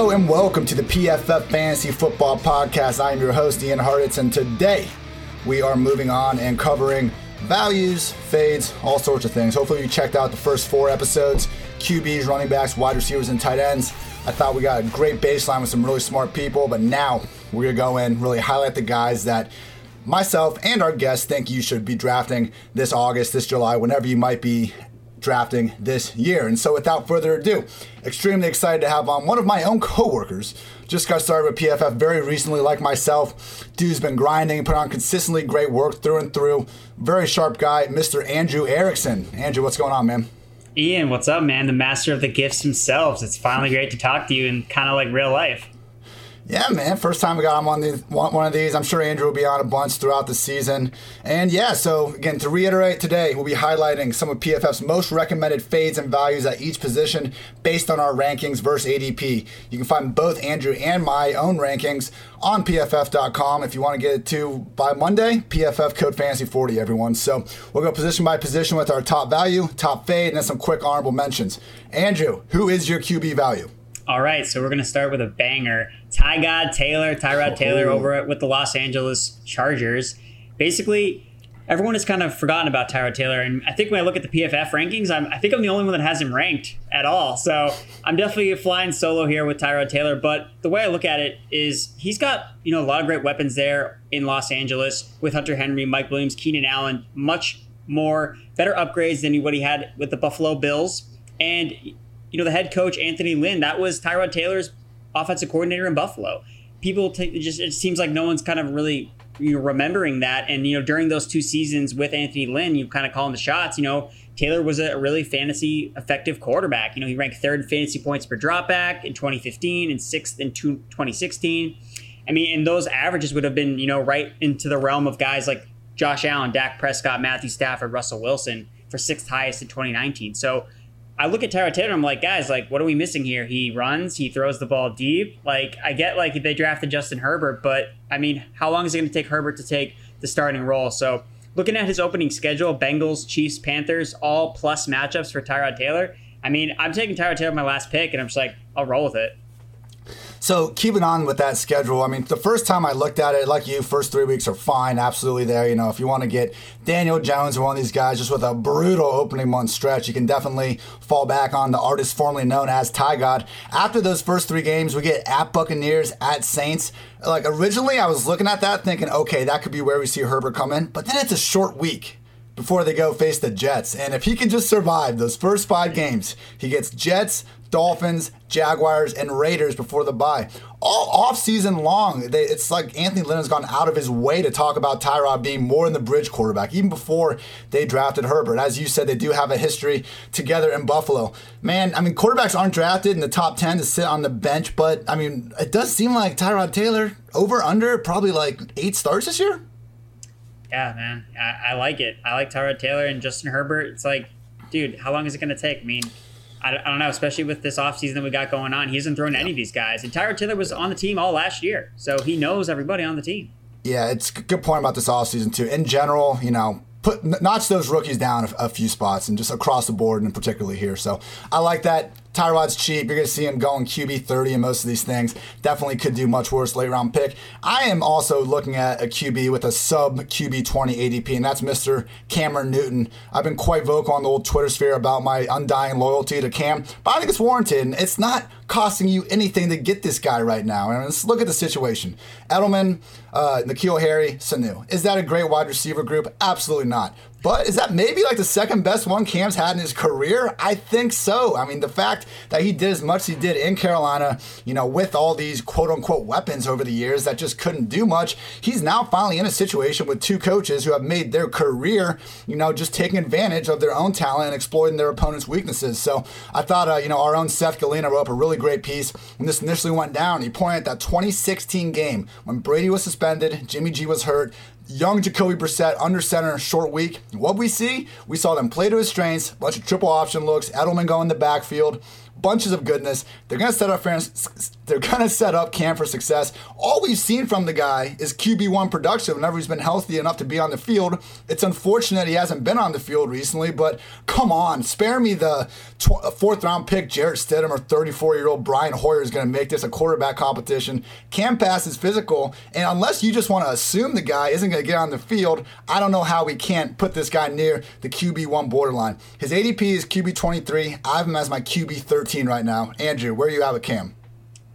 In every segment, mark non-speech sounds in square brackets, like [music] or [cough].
Hello and welcome to the PFF Fantasy Football Podcast. I am your host, Ian Hartitz, and today we are moving on and covering values, fades, all sorts of things. Hopefully, you checked out the first four episodes QBs, running backs, wide receivers, and tight ends. I thought we got a great baseline with some really smart people, but now we're going to go in, really highlight the guys that myself and our guests think you should be drafting this August, this July, whenever you might be drafting this year. And so, without further ado, extremely excited to have on one of my own coworkers. Just got started with PFF very recently, like myself. Dude's been grinding, put on consistently great work through and through. Very sharp guy, Mr. Andrew Erickson. Andrew, what's going on, man? Ian, what's up, man? The master of the gifts himself. It's finally great to talk to you in kind of like real life. Yeah, man. First time we got him on the, one of these. I'm sure Andrew will be on a bunch throughout the season. And yeah, so again, to reiterate today, we'll be highlighting some of PFF's most recommended fades and values at each position based on our rankings versus ADP. You can find both Andrew and my own rankings on PFF.com if you want to get it to by Monday. PFF code fantasy 40, everyone. So we'll go position by position with our top value, top fade, and then some quick honorable mentions. Andrew, who is your QB value? All right, so we're going to start with a banger. Ty God Taylor, Tyrod Taylor over with the Los Angeles Chargers. Basically, everyone has kind of forgotten about Tyrod Taylor, and I think when I look at the PFF rankings, I'm, I think I'm the only one that has him ranked at all. So I'm definitely flying solo here with Tyrod Taylor. But the way I look at it is he's got you know a lot of great weapons there in Los Angeles with Hunter Henry, Mike Williams, Keenan Allen, much more better upgrades than what he had with the Buffalo Bills, and you know, the head coach Anthony Lynn, that was Tyrod Taylor's offensive coordinator in Buffalo. People take just it seems like no one's kind of really you know remembering that. And you know, during those two seasons with Anthony Lynn, you kind of calling the shots. You know, Taylor was a really fantasy effective quarterback. You know, he ranked third in fantasy points per dropback in 2015 and sixth in 2016. I mean, and those averages would have been you know right into the realm of guys like Josh Allen, Dak Prescott, Matthew Stafford, Russell Wilson for sixth highest in 2019. So I look at Tyrod Taylor, I'm like, guys, like, what are we missing here? He runs, he throws the ball deep. Like, I get like they drafted Justin Herbert, but I mean, how long is it going to take Herbert to take the starting role? So, looking at his opening schedule, Bengals, Chiefs, Panthers, all plus matchups for Tyrod Taylor. I mean, I'm taking Tyrod Taylor my last pick, and I'm just like, I'll roll with it. So keeping on with that schedule, I mean, the first time I looked at it, like you, first three weeks are fine, absolutely there. You know, if you want to get Daniel Jones or one of these guys just with a brutal opening month stretch, you can definitely fall back on the artist formerly known as Ty God. After those first three games, we get at Buccaneers, at Saints. Like originally, I was looking at that thinking, okay, that could be where we see Herbert come in, but then it's a short week before they go face the Jets. And if he can just survive those first five games, he gets Jets, Dolphins, Jaguars, and Raiders before the bye. All off season long, they, it's like Anthony Lynn has gone out of his way to talk about Tyrod being more than the bridge quarterback, even before they drafted Herbert. As you said, they do have a history together in Buffalo. Man, I mean, quarterbacks aren't drafted in the top 10 to sit on the bench, but I mean, it does seem like Tyrod Taylor, over under, probably like eight starts this year. Yeah, man. I, I like it. I like Tyrod Taylor and Justin Herbert. It's like, dude, how long is it going to take? I mean, I, don't know, especially with this offseason that we got going on. He hasn't thrown any of these guys. And Tyrod Taylor was on the team all last year, so he knows everybody on the team. Yeah, it's a good point about this offseason, too. In general, you know, put notch those rookies down a, few spots and just across the board and particularly here. So I like that. Tyrod's cheap. You're going to see him going QB 30 in most of these things. Definitely could do much worse late round pick. I am also looking at a QB with a sub QB 20 ADP, and that's Mr. Cameron Newton. I've been quite vocal on the old Twitter sphere about my undying loyalty to Cam, but I think it's warranted. And it's not costing you anything to get this guy right now. And let's look at the situation. Edelman, uh, N'Keal Harry, Sanu. Is that a great wide receiver group? Absolutely not. But is that maybe like the second best one Cam's had in his career? I think so. I mean, the fact that he did as much as he did in Carolina, you know, with all these quote unquote weapons over the years that just couldn't do much, he's now finally in a situation with two coaches who have made their career, you know, just taking advantage of their own talent and exploiting their opponent's weaknesses. So I thought, uh, you know, our own Seth Galina wrote up a really great piece when this initially went down. He pointed at that 2016 game when Brady was suspended, Jimmy G was hurt young Jacoby Brissett under center, short week. What we see, we saw them play to his strengths, bunch of triple option looks, Edelman go in the backfield, bunches of goodness. They're going to set up to they're going to set up Cam for success. All we've seen from the guy is QB1 production whenever he's been healthy enough to be on the field. It's unfortunate he hasn't been on the field recently, but come on, spare me the tw- fourth round pick Jarrett Stidham or 34 year old Brian Hoyer is going to make this a quarterback competition. Cam Pass is physical, and unless you just want to assume the guy isn't going to get on the field, I don't know how we can't put this guy near the QB1 borderline. His ADP is QB23. I have him as my QB13 right now. Andrew, where are you at with Cam?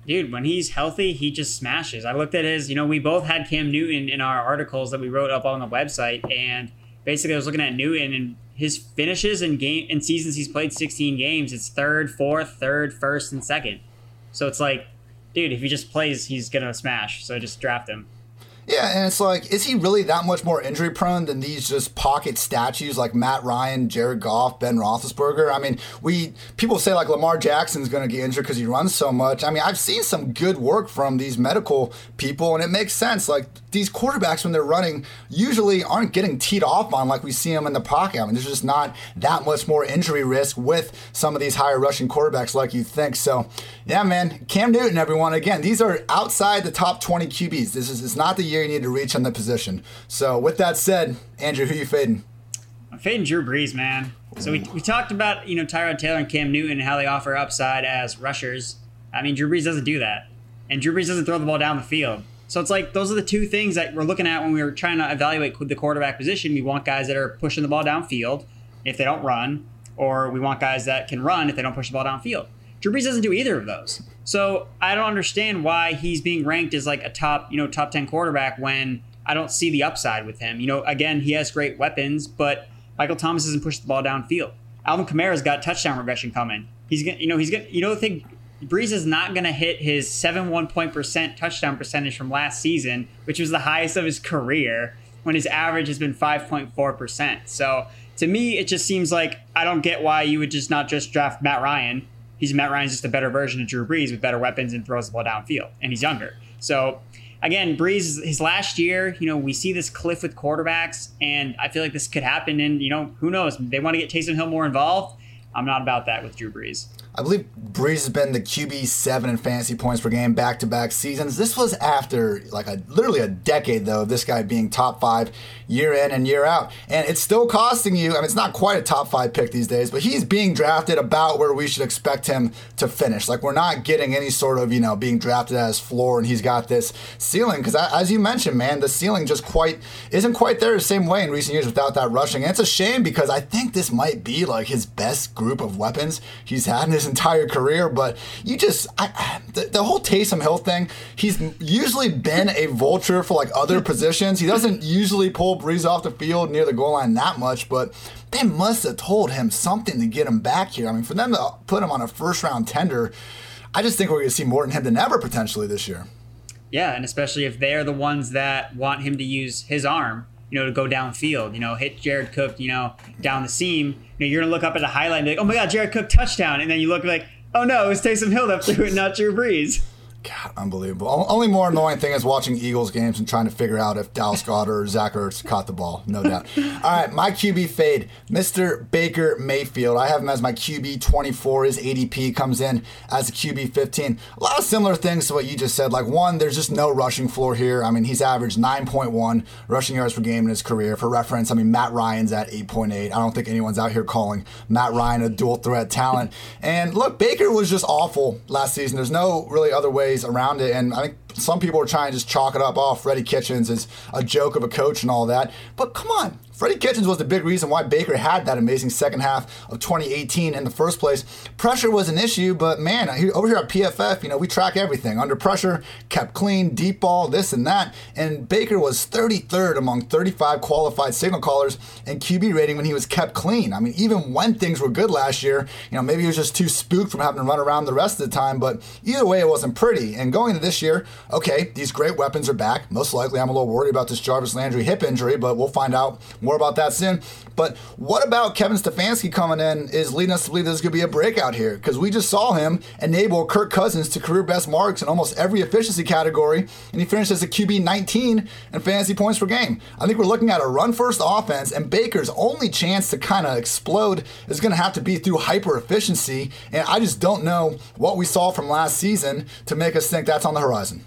Dude, when he's healthy, he just smashes. I looked at his, you know, we both had Cam Newton in our articles that we wrote up on the website, and basically I was looking at Newton and his finishes in game in seasons he's played 16 games. It's third, fourth, third, first, and second. So it's like, dude, if he just plays, he's gonna smash. So just draft him. Yeah, and it's like, is he really that much more injury prone than these just pocket statues like Matt Ryan, Jared Goff, Ben Roethlisberger? I mean, we people say like Lamar Jackson's going to get injured because he runs so much. I mean, I've seen some good work from these medical people, and it makes sense. Like these quarterbacks when they're running usually aren't getting teed off on like we see them in the pocket. I mean, there's just not that much more injury risk with some of these higher rushing quarterbacks like you think. So, yeah, man, Cam Newton, everyone. Again, these are outside the top 20 QBs. This is it's not the year you need to reach on the position. So, with that said, Andrew, who are you fading? I'm fading Drew Brees, man. So we, we talked about you know Tyrod Taylor and Cam Newton and how they offer upside as rushers. I mean, Drew Brees doesn't do that, and Drew Brees doesn't throw the ball down the field. So it's like those are the two things that we're looking at when we were trying to evaluate the quarterback position. We want guys that are pushing the ball downfield if they don't run, or we want guys that can run if they don't push the ball downfield. Drew Brees doesn't do either of those. So I don't understand why he's being ranked as like a top, you know, top 10 quarterback when I don't see the upside with him. You know, again, he has great weapons, but Michael Thomas doesn't push the ball downfield. Alvin Kamara's got touchdown regression coming. He's gonna, you know, he's gonna, you know, the thing Brees is not going to hit his 7 1 point percent touchdown percentage from last season, which was the highest of his career, when his average has been 5.4%. So to me, it just seems like I don't get why you would just not just draft Matt Ryan. He's Matt Ryan's just a better version of Drew Brees with better weapons and throws the ball downfield, and he's younger. So again, Brees, his last year, you know, we see this cliff with quarterbacks, and I feel like this could happen. And you know, who knows? They want to get Taysom Hill more involved. I'm not about that with Drew Brees. I believe Brees has been the QB seven in fantasy points per game back to back seasons. This was after like a literally a decade though of this guy being top five year in and year out, and it's still costing you. I mean, it's not quite a top five pick these days, but he's being drafted about where we should expect him to finish. Like we're not getting any sort of you know being drafted as floor, and he's got this ceiling because as you mentioned, man, the ceiling just quite isn't quite there the same way in recent years without that rushing. And it's a shame because I think this might be like his best group of weapons he's had in his entire career, but you just I, the, the whole Taysom Hill thing. He's usually been a vulture for like other positions. He doesn't usually pull Brees off the field near the goal line that much, but they must have told him something to get him back here. I mean, for them to put him on a first round tender, I just think we're going to see more in him than ever potentially this year. Yeah, and especially if they're the ones that want him to use his arm you know, to go downfield, you know, hit Jared Cook, you know, down the seam. You know, you're gonna look up at a highlight and be like, oh my god, Jared Cook touchdown, and then you look like, oh no, it was Taysom Hill that threw it, not Drew Brees. God, unbelievable. Only more annoying thing is watching Eagles games and trying to figure out if Dallas Goedert or Zach Ertz caught the ball. No doubt. All right, my QB fade, Mr. Baker Mayfield. I have him as my QB 24. His ADP comes in as a QB 15. A lot of similar things to what you just said. Like one, there's just no rushing floor here. I mean, he's averaged 9.1 rushing yards per game in his career. For reference, I mean Matt Ryan's at 8.8. I don't think anyone's out here calling Matt Ryan a dual threat talent. And look, Baker was just awful last season. There's no really other way around it. And I think some people are trying to just chalk it up. Oh, Freddie Kitchens is a joke of a coach and all that. But come on, Freddie Kitchens was the big reason why Baker had that amazing second half of 2018 in the first place. Pressure was an issue, but man, over here at PFF, you know, we track everything. Under pressure, kept clean, deep ball, this and that. And Baker was 33rd among 35 qualified signal callers in QB rating when he was kept clean. I mean, even when things were good last year, you know, maybe he was just too spooked from having to run around the rest of the time, but either way, it wasn't pretty. And going into this year, okay, these great weapons are back. Most likely, I'm a little worried about this Jarvis Landry hip injury, but we'll find out More about that soon. But what about Kevin Stefanski coming in is leading us to believe this could be a breakout here because we just saw him enable Kirk Cousins to career best marks in almost every efficiency category, and he finished as a QB 19 in fantasy points per game. I think we're looking at a run first offense, and Baker's only chance to kind of explode is going to have to be through hyper efficiency, and I just don't know what we saw from last season to make us think that's on the horizon.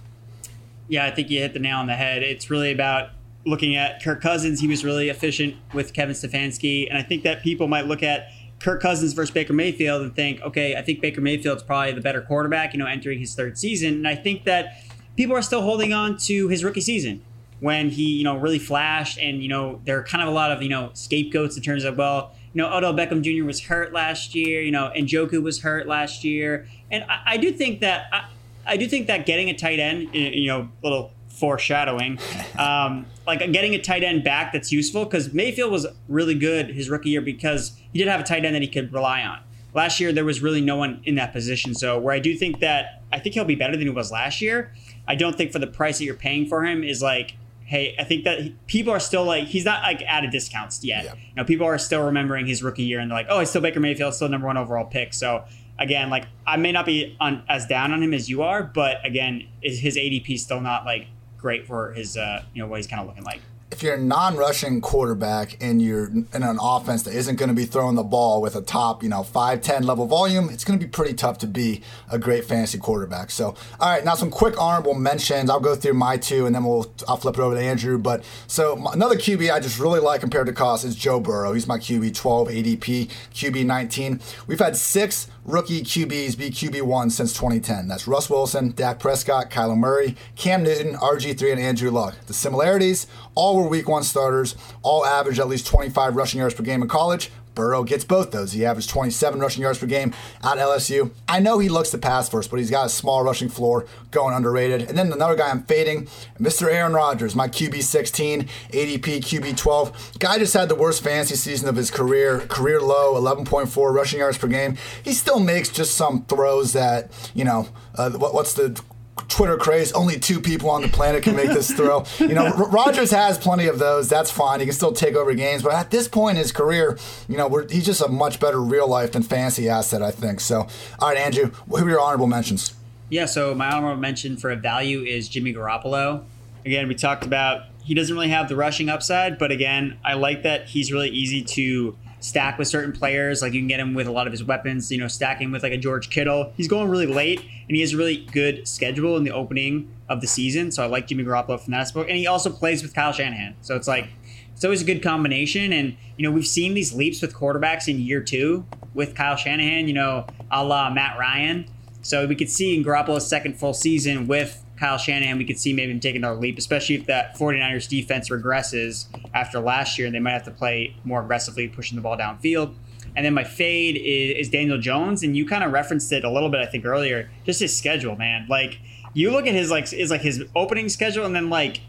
Yeah, I think you hit the nail on the head. It's really about looking at Kirk Cousins. He was really efficient with Kevin Stefanski, and I think that people might look at Kirk Cousins versus Baker Mayfield and think, okay, I think Baker Mayfield's probably the better quarterback, you know, entering his third season. And I think that people are still holding on to his rookie season when he, you know, really flashed. And, you know, there are kind of a lot of, you know, scapegoats in terms of, well, you know, Odell Beckham Jr. was hurt last year, you know, and Njoku was hurt last year. And I, I do think that, I, I do think that getting a tight end, you know, little foreshadowing. Um, like getting a tight end back that's useful because Mayfield was really good his rookie year because he did have a tight end that he could rely on. Last year there was really no one in that position. So where I do think that I think he'll be better than he was last year. I don't think for the price that you're paying for him is like hey, I think that people are still like he's not like at a discount yet. Yeah. You know, people are still remembering his rookie year and they're like, oh, it's still Baker Mayfield, still number one overall pick. So again, like I may not be on as down on him as you are, but again, is his ADP still not like great for his uh, you know what he's kind of looking like. If you're a non-rushing quarterback and you're in an offense that isn't going to be throwing the ball with a top, you know, 5-10 level volume, it's going to be pretty tough to be a great fantasy quarterback. So, all right, now some quick honorable mentions. I'll go through my two and then we'll I'll flip it over to Andrew. But so another QB I just really like compared to cost is Joe Burrow. He's my QB 12 ADP, QB 19. We've had six rookie QBs be QB1 since 2010. That's Russ Wilson, Dak Prescott, Kyler Murray, Cam Newton, RG3, and Andrew Luck. The similarities all were week one starters, all averaged at least 25 rushing yards per game in college. Burrow gets both those. He averaged 27 rushing yards per game at LSU. I know he looks to pass first, but he's got a small rushing floor, going underrated. And then another guy I'm fading, Mr. Aaron Rodgers, my QB 16, ADP QB 12. Guy just had the worst fantasy season of his career, career low, 11.4 rushing yards per game. He still makes just some throws that, you know, uh, what, what's the Twitter craze. Only two people on the planet can make this throw. You know, Rodgers has plenty of those. That's fine. He can still take over games. But at this point in his career, you know, he's just a much better real life than fantasy asset, I think. So, all right, Andrew, who are your honorable mentions? Yeah, so my honorable mention for a value is Jimmy Garoppolo. Again, we talked about he doesn't really have the rushing upside, but again, I like that he's really easy to stack with certain players. Like you can get him with a lot of his weapons, you know, stacking with like a George Kittle. He's going really late and he has a really good schedule in the opening of the season. So I like Jimmy Garoppolo from that aspect. And he also plays with Kyle Shanahan. So it's like, it's always a good combination. And, you know, we've seen these leaps with quarterbacks in year two with Kyle Shanahan, you know, a la Matt Ryan. So we could see in Garoppolo's second full season with Kyle Shanahan, we could see maybe him taking another leap, especially if that 49ers defense regresses after last year and they might have to play more aggressively, pushing the ball downfield. And then my fade is, is Daniel Jones, and you kind of referenced it a little bit, I think, earlier. Just his schedule, man. Like you look at his like is like his opening schedule, and then like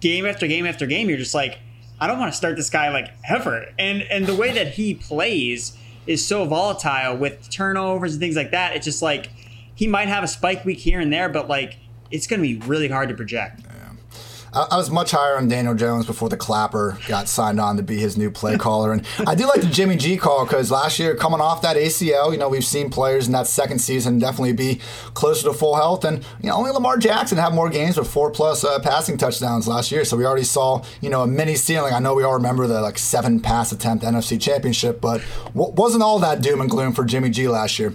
game after game after game, you're just like, I don't want to start this guy like ever. And and the way that he plays is so volatile with turnovers and things like that. It's just like he might have a spike week here and there, but like it's going to be really hard to project. I, was much higher on Daniel Jones before the clapper got signed on to be his new play [laughs] caller. And I do like the Jimmy G call because last year, coming off that ACL, you know, we've seen players in that second season definitely be closer to full health. And, you know, only Lamar Jackson had more games with four plus uh, passing touchdowns last year. So we already saw, you know, a mini ceiling. I know we all remember the like seven pass attempt NFC championship, but w- wasn't all that doom and gloom for Jimmy G last year.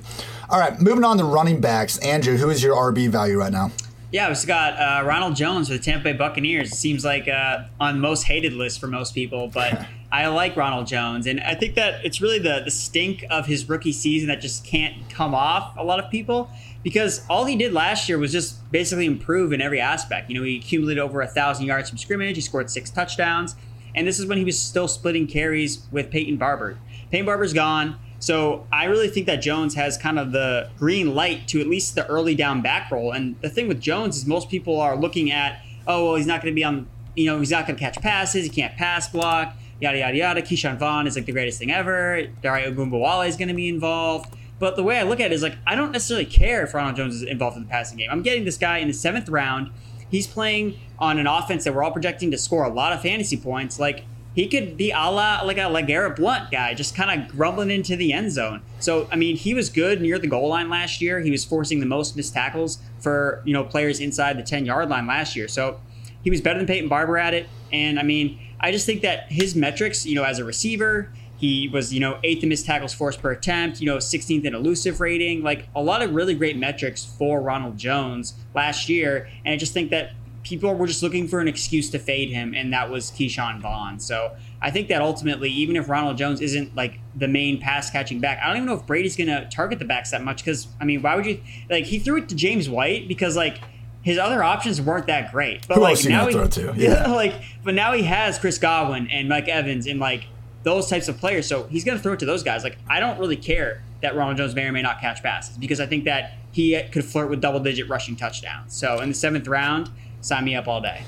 All right, moving on to running backs. Andrew, who is your RB value right now? Yeah, we've got uh, Ronald Jones for the Tampa Bay Buccaneers. It seems like uh, on most hated list for most people, but [laughs] I like Ronald Jones, and I think that it's really the the stink of his rookie season that just can't come off a lot of people because all he did last year was just basically improve in every aspect. You know, he accumulated over a thousand yards from scrimmage, he scored six touchdowns, and this is when he was still splitting carries with Peyton Barber. Peyton Barber's gone. So I really think that Jones has kind of the green light to at least the early down back roll. And the thing with Jones is most people are looking at, oh, well, he's not going to be on, you know, he's not going to catch passes, he can't pass block, yada, yada, yada. Ke'Shawn Vaughn is like the greatest thing ever. Dare Ogunbowale is going to be involved. But the way I look at it is like, I don't necessarily care if Ronald Jones is involved in the passing game. I'm getting this guy in the seventh round. He's playing on an offense that we're all projecting to score a lot of fantasy points. Like, he could be a la like a LeGarrette Blount guy, just kind of grumbling into the end zone. So I mean, he was good near the goal line last year. He was forcing the most missed tackles for you know players inside the ten yard line last year. So he was better than Peyton Barber at it. And I mean, I just think that his metrics, you know, as a receiver, he was, you know, eighth in missed tackles forced per attempt, you know, 16th in elusive rating, like a lot of really great metrics for Ronald Jones last year. And I just think that people were just looking for an excuse to fade him, and that was Ke'Shawn Vaughn. So I think that ultimately, even if Ronald Jones isn't like the main pass catching back, I don't even know if Brady's going to target the backs that much because, I mean, why would you, like, he threw it to James White because, like, his other options weren't that great. But Who like now he? [laughs] Yeah. like but now he has Chris Godwin and Mike Evans and like those types of players. So he's gonna throw it to those guys. Like I don't really care that Ronald Jones may or may not catch passes because I think that he could flirt with double digit rushing touchdowns. So in the seventh round, sign me up all day.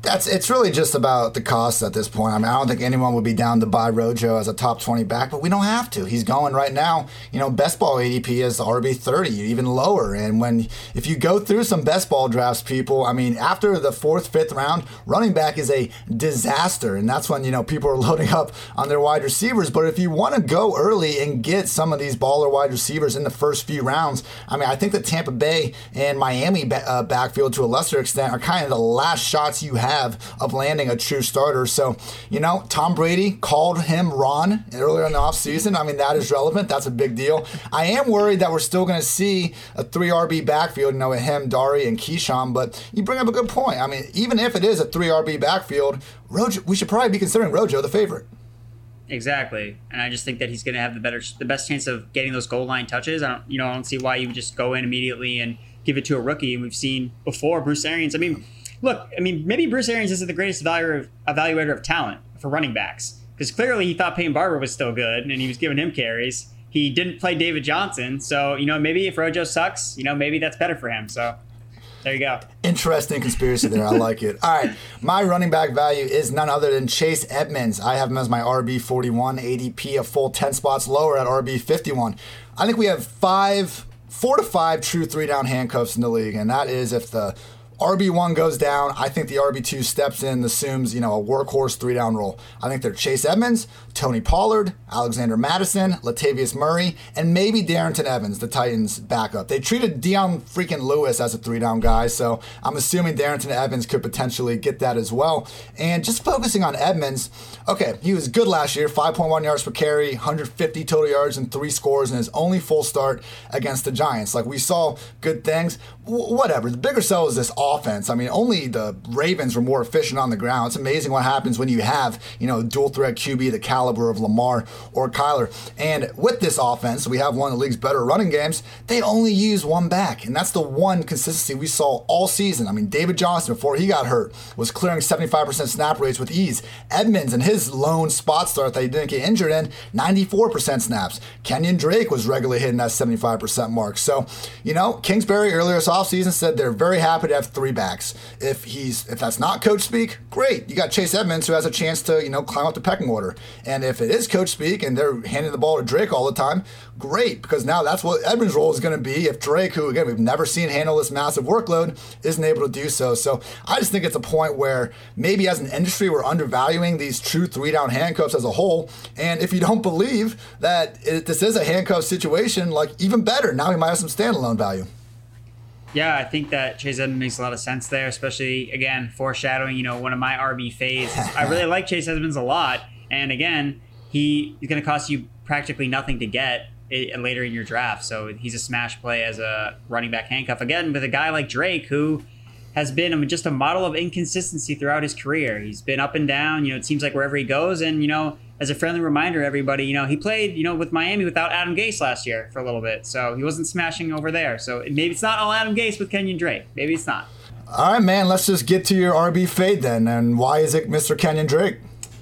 That's it's really just about the cost at this point. I mean, I don't think anyone would be down to buy Rojo as a top twenty back, but we don't have to. He's going right now. You know, best ball ADP is RB thirty, even lower. And when if you go through some best ball drafts, people, I mean, after the fourth, fifth round, running back is a disaster, and that's when you know people are [laughs] loading up on their wide receivers. But if you want to go early and get some of these baller wide receivers in the first few rounds, I mean, I think the Tampa Bay and Miami uh, backfield to a lesser extent are kind of the last shots you have of landing a true starter. So, you know, Tom Brady called him Ron earlier in the offseason. I mean, that is relevant. That's a big deal. I am worried that we're still going to see a three RB backfield, you know, with him, Dari, and Ke'Shawn. But you bring up a good point. I mean, even if it is a three RB backfield, Rojo, we should probably be considering Rojo the favorite. Exactly, and I just think that he's going to have the better, the best chance of getting those goal line touches. I don't, you know, I don't see why you would just go in immediately and give it to a rookie. And we've seen before Bruce Arians. I mean, look, I mean, maybe Bruce Arians isn't the greatest evaluator of, evaluator of talent for running backs because clearly he thought Peyton Barber was still good and he was giving him carries. He didn't play David Johnson, so you know maybe if Rojo sucks, you know maybe that's better for him. So there you go. Interesting conspiracy there. I like it. All right. My running back value is none other than Chase Edmonds. I have him as my RB 41, ADP a full 10 spots lower at RB 51. I think we have five, four to five true three down handcuffs in the league, and that is if the RB1 goes down. I think the RB2 steps in, assumes, you know, a workhorse three down role. I think they're Chase Edmonds, Tony Pollard, Alexander Mattison, Latavius Murray, and maybe Darrynton Evans, the Titans' backup. They treated Dion freaking Lewis as a three down guy, so I'm assuming Darrynton Evans could potentially get that as well. And just focusing on Edmonds, okay, he was good last year 5.1 yards per carry, 150 total yards, and three scores in his only full start against the Giants. Like we saw good things. Whatever. The bigger sell is this offense. I mean, only the Ravens were more efficient on the ground. It's amazing what happens when you have, you know, dual threat QB, the caliber of Lamar or Kyler. And with this offense, we have one of the league's better running games. They only use one back, and that's the one consistency we saw all season. I mean, David Johnson, before he got hurt, was clearing 75% snap rates with ease. Edmonds and his lone spot start that he didn't get injured in, 94% snaps. Kenyon Drake was regularly hitting that 75% mark. So, you know, Kingsbury earlier this offseason said they're very happy to have three backs. If he's if that's not coach speak, great. You got Chase Edmonds who has a chance to, you know, climb up the pecking order. And if it is coach speak and they're handing the ball to Drake all the time, great, because now that's what Edmonds' role is going to be if Drake, who again we've never seen handle this massive workload, isn't able to do so. So I just think it's a point where maybe as an industry we're undervaluing these true three down handcuffs as a whole. And if you don't believe that it, this is a handcuff situation, like even better, now we might have some standalone value. Yeah, I think that Chase Edmonds makes a lot of sense there, especially again foreshadowing. You know, one of my RB fades. I really [laughs] like Chase Edmonds a lot, and again, he is going to cost you practically nothing to get it, uh, later in your draft. So he's a smash play as a running back handcuff again with a guy like Drake who has been just a model of inconsistency throughout his career. He's been up and down. You know, it seems like wherever he goes, and you know, as a friendly reminder, everybody, you know, he played, you know, with Miami without Adam Gase last year for a little bit, so he wasn't smashing over there. So maybe it's not all Adam Gase with Kenyon Drake. Maybe it's not. All right, man. Let's just get to your RB fade then. And why is it Mr. Kenyon Drake?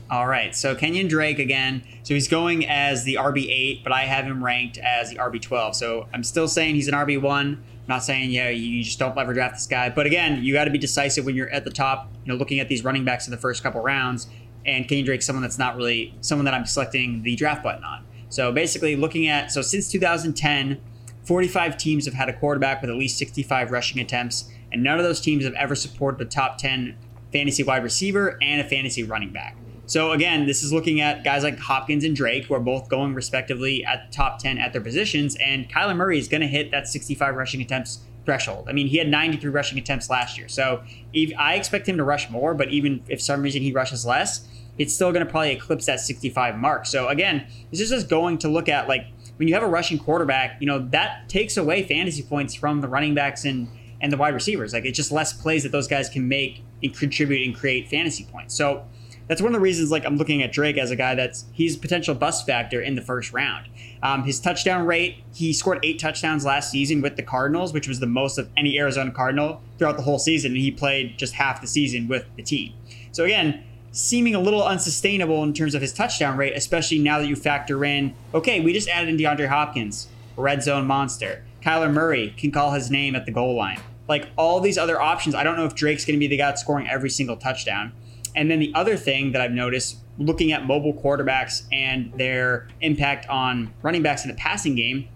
All right, so Kenyon Drake again. So he's going as the RB8, but I have him ranked as the RB12. So I'm still saying he's an RB1. I'm not saying yeah, you just don't ever draft this guy. But again, you got to be decisive when you're at the top. You know, looking at these running backs in the first couple rounds, and Kenyon Drake's someone that's not really someone that I'm selecting the draft button on. So basically, looking at so since 2010, 45 teams have had a quarterback with at least 65 rushing attempts, and none of those teams have ever supported the top 10 fantasy wide receiver and a fantasy running back. So again, this is looking at guys like Hopkins and Drake, who are both going respectively at top 10 at their positions, and Kyler Murray is going to hit that 65 rushing attempts threshold. I mean, he had 93 rushing attempts last year, so if, I expect him to rush more. But even if some reason he rushes less, it's still going to probably eclipse that 65 mark. So again, this is just going to look at like when you have a rushing quarterback, you know that takes away fantasy points from the running backs and and the wide receivers. Like it's just less plays that those guys can make and contribute and create fantasy points. So that's one of the reasons like I'm looking at Drake as a guy that's he's potential bust factor in the first round. Um, his touchdown rate, he scored eight touchdowns last season with the Cardinals, which was the most of any Arizona Cardinal throughout the whole season, and he played just half the season with the team. So again, seeming a little unsustainable in terms of his touchdown rate, especially now that you factor in, okay, we just added in DeAndre Hopkins, red zone monster. Kyler Murray can call his name at the goal line. Like all these other options, I don't know if Drake's going to be the guy scoring every single touchdown. And then the other thing that I've noticed looking at mobile quarterbacks and their impact on running backs in the passing game,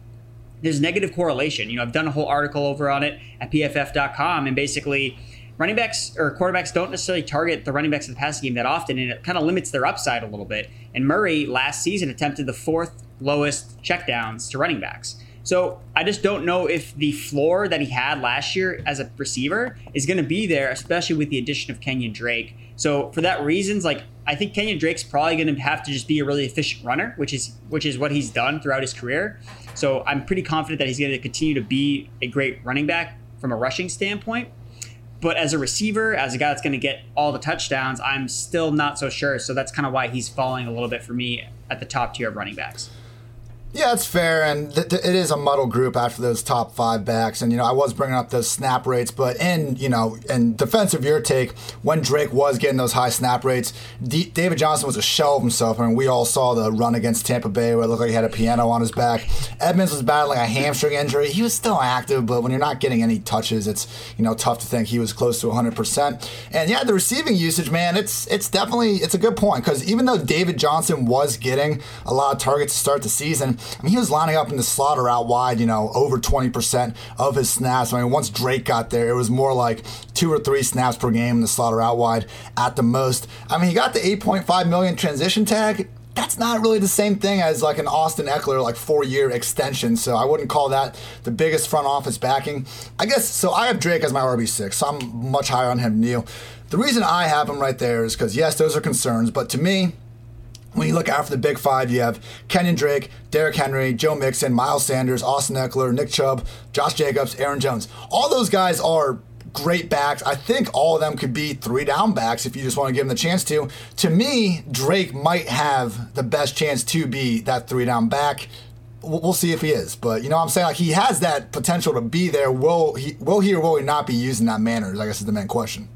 there's negative correlation. You know, I've done a whole article over on it at pff.com, and basically, running backs or quarterbacks don't necessarily target the running backs in the passing game that often, and it kind of limits their upside a little bit. And Murray last season attempted the fourth lowest checkdowns to running backs. So I just don't know if the floor that he had last year as a receiver is going to be there, especially with the addition of Kenyon Drake. So for that reasons, like I think Kenyon Drake's probably going to have to just be a really efficient runner, which is which is what he's done throughout his career. So I'm pretty confident that he's going to continue to be a great running back from a rushing standpoint. But as a receiver, as a guy that's going to get all the touchdowns, I'm still not so sure. So that's kind of why he's falling a little bit for me at the top tier of running backs. Yeah, it's fair, and th- th- it is a muddle group after those top five backs. And you know, I was bringing up those snap rates, but in you know, in defense of your take, when Drake was getting those high snap rates, D- David Johnson was a shell of himself. I mean, we all saw the run against Tampa Bay where it looked like he had a piano on his back. Edmonds was battling a hamstring injury. He was still active, but when you're not getting any touches, it's you know tough to think he was close to 100. percent And yeah, the receiving usage, man, it's it's definitely it's a good point because even though David Johnson was getting a lot of targets to start the season I mean, he was lining up in the slaughter out wide, you know, over 20% of his snaps. I mean, once Drake got there, it was more like two or three snaps per game in the slaughter out wide at the most. I mean, he got the 8.5 million transition tag that's not really the same thing as like an Austin Ekeler like four year extension. So I wouldn't call that the biggest front office backing. I guess so. I have Drake as my RB six, so I'm much higher on him. Than Neil. The reason I have him right there is because yes, those are concerns, but to me, when you look after the big five, you have Kenyon Drake, Derrick Henry, Joe Mixon, Miles Sanders, Austin Ekeler, Nick Chubb, Josh Jacobs, Aaron Jones. All those guys are great backs. I think all of them could be three down backs if you just want to give them the chance to. To me, Drake might have the best chance to be that three down back. We'll see if he is, but you know what I'm saying like he has that potential to be there. Will he? Will he or will he not be used in that manner? I guess is the main question.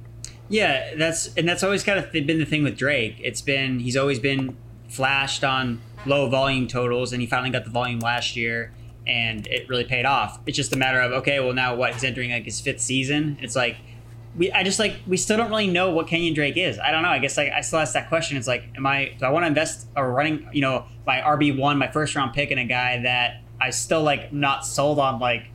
Yeah, that's and that's always kind of been the thing with Drake. It's been he's always been flashed on low volume totals, and he finally got the volume last year, and it really paid off. It's just a matter of okay, well now what? He's entering like his fifth season. It's like we I just like we still don't really know what Kenyon Drake is. I don't know. I guess like I still ask that question. It's like, am I do I want to invest a running you know my RB one, my first round pick in a guy that I still like not sold on like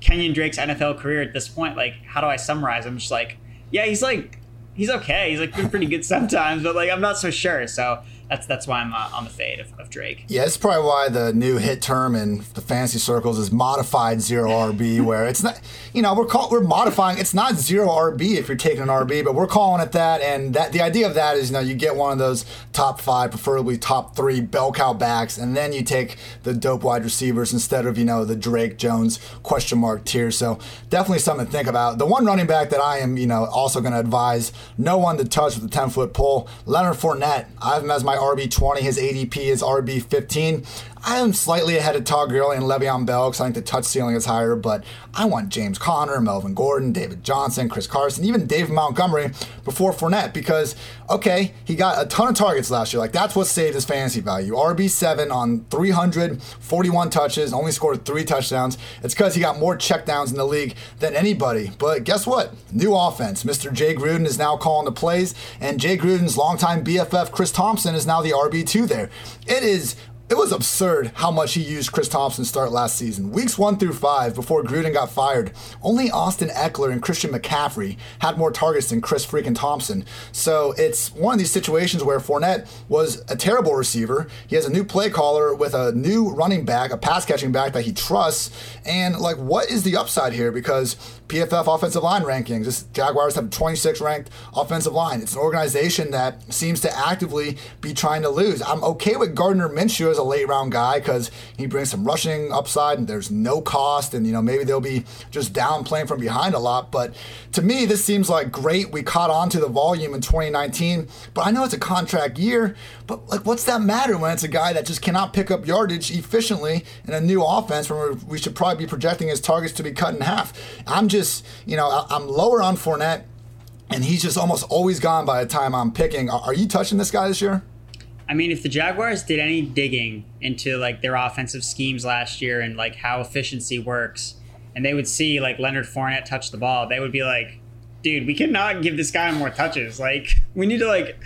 Kenyon Drake's NFL career at this point? Like, how do I summarize? I'm just like, yeah, he's like he's okay. He's like been pretty good [laughs] sometimes, but like I'm not so sure. So that's that's why I'm uh, on the fade of, of Drake. Yeah, it's probably why the new hit term in the fantasy circles is modified zero RB, [laughs] where it's not, you know, we're call, we're modifying. It's not zero RB if you're taking an RB, but we're calling it that. And that the idea of that is, you know, you get one of those top five, preferably top three bell cow backs, and then you take the dope wide receivers instead of you know the Drake Jones question mark tier. So definitely something to think about. The one running back that I am, you know, also going to advise no one to touch with the 10 foot pole, Leonard Fournette. I have him as my RB20. His ADP is RB15. I am slightly ahead of Todd Gurley and Le'Veon Bell because I think the touch ceiling is higher, but I want James Conner, Melvin Gordon, David Johnson, Chris Carson, even Dave Montgomery before Fournette because, okay, he got a ton of targets last year. Like, that's what saved his fantasy value. RB7 on 341 touches, only scored three touchdowns. It's because he got more checkdowns in the league than anybody. But guess what? New offense. Mr. Jay Gruden is now calling the plays, and Jay Gruden's longtime BFF, Chris Thompson, is now the RB2 there. It is it was absurd how much he used Chris Thompson start last season. Weeks one through five, before Gruden got fired, only Austin Ekeler and Christian McCaffrey had more targets than Chris freaking Thompson. So it's one of these situations where Fournette was a terrible receiver. He has a new play caller with a new running back, a pass catching back that he trusts. And like, what is the upside here? Because PFF offensive line rankings, this Jaguars have 26 ranked offensive line. It's an organization that seems to actively be trying to lose. I'm okay with Gardner Minshew as a late round guy because he brings some rushing upside and there's no cost, and you know maybe they'll be just down playing from behind a lot. But to me, this seems like great. We caught on to the volume in 2019, but I know it's a contract year. But like, what's that matter when it's a guy that just cannot pick up yardage efficiently in a new offense where we should probably be projecting his targets to be cut in half? I'm just, you know, I'm lower on Fournette and he's just almost always gone by the time I'm picking. Are you touching this guy this year? I mean, if the Jaguars did any digging into like their offensive schemes last year and like how efficiency works, and they would see like Leonard Fournette touch the ball, they would be like, "Dude, we cannot give this guy more touches. Like, [laughs] we need to like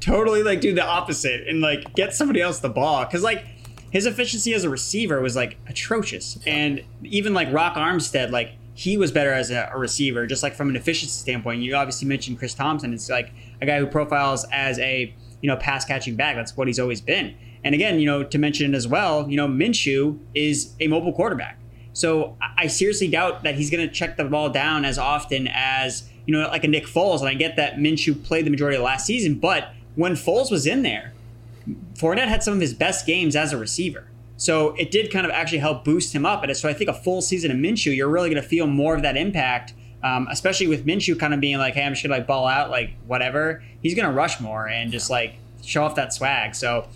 totally like do the opposite and like get somebody else the ball because like." His efficiency as a receiver was like atrocious, and even like Rock Armstead, like he was better as a, a, receiver, just like from an efficiency standpoint. You obviously mentioned Chris Thompson. It's like a guy who profiles as a you know pass catching back. That's what he's always been. And again, you know, to mention as well, you know, Minshew is a mobile quarterback. So I seriously doubt that he's going to check the ball down as often as you know, like a Nick Foles. And I get that Minshew played the majority of last season, but when Foles was in there, Fournette had some of his best games as a receiver. So it did kind of actually help boost him up. And so I think a full season of Minshew, you're really going to feel more of that impact, um, especially with Minshew kind of being like, hey, I'm just going to like ball out, like whatever. He's going to rush more and just like show off that swag. So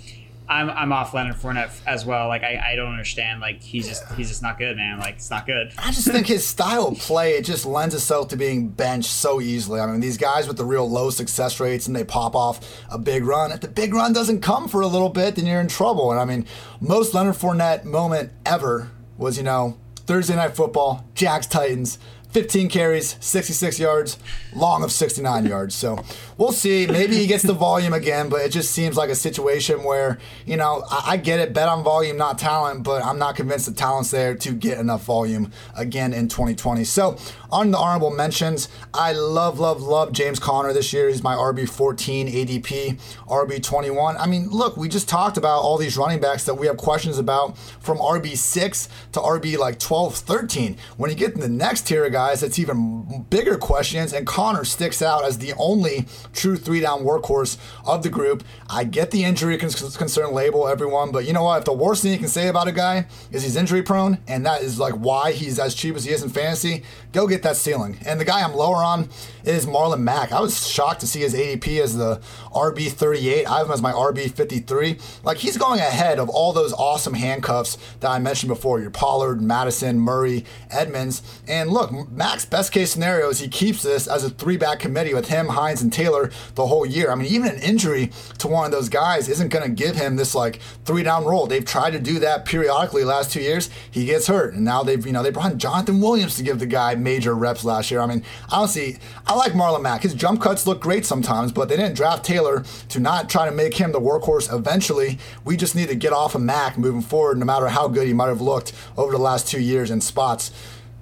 I'm, I'm off Leonard Fournette as well. Like I, I don't understand. Like he's just he's just not good, man. Like it's not good. I just think his style of play it just lends itself to being benched so easily. I mean, these guys with the real low success rates and they pop off a big run. If the big run doesn't come for a little bit, then you're in trouble. And I mean, most Leonard Fournette moment ever was you know Thursday night football, Jags Titans. 15 carries, 66 yards, long of 69 yards. So we'll see. Maybe he gets the volume again, but it just seems like a situation where, you know, I, I, get it, bet on volume, not talent, but I'm not convinced the talent's there to get enough volume again in 2020. So on the honorable mentions, I love, love, love James Conner this year. He's my RB14 ADP, RB21. I mean, look, we just talked about all these running backs that we have questions about from RB6 to RB like 12, 13. When you get in the next tier of guys, it's even bigger questions, and Conner sticks out as the only true three down workhorse of the group. I get the injury concern label, everyone, but you know what? If the worst thing you can say about a guy is he's injury prone, and that is like why he's as cheap as he is in fantasy, go get that ceiling. And the guy I'm lower on is Marlon Mack. I was shocked to see his ADP as the RB 38. I have him as my RB 53. Like he's going ahead of all those awesome handcuffs that I mentioned before. Your Pollard, Mattison, Murray, Edmonds. And look, Mack's best case scenario is he keeps this as a three back committee with him, Hines, and Taylor the whole year. I mean, even an injury to one of those guys isn't going to give him this like three down role. They've tried to do that periodically last two years. He gets hurt, and now they've you know they brought in Jonathan Williams to give the guy major reps last year. I mean, honestly, I like Marlon Mack. His jump cuts look great sometimes, but they didn't draft Taylor to not try to make him the workhorse eventually. We just need to get off of Mack moving forward, no matter how good he might have looked over the last two years in spots.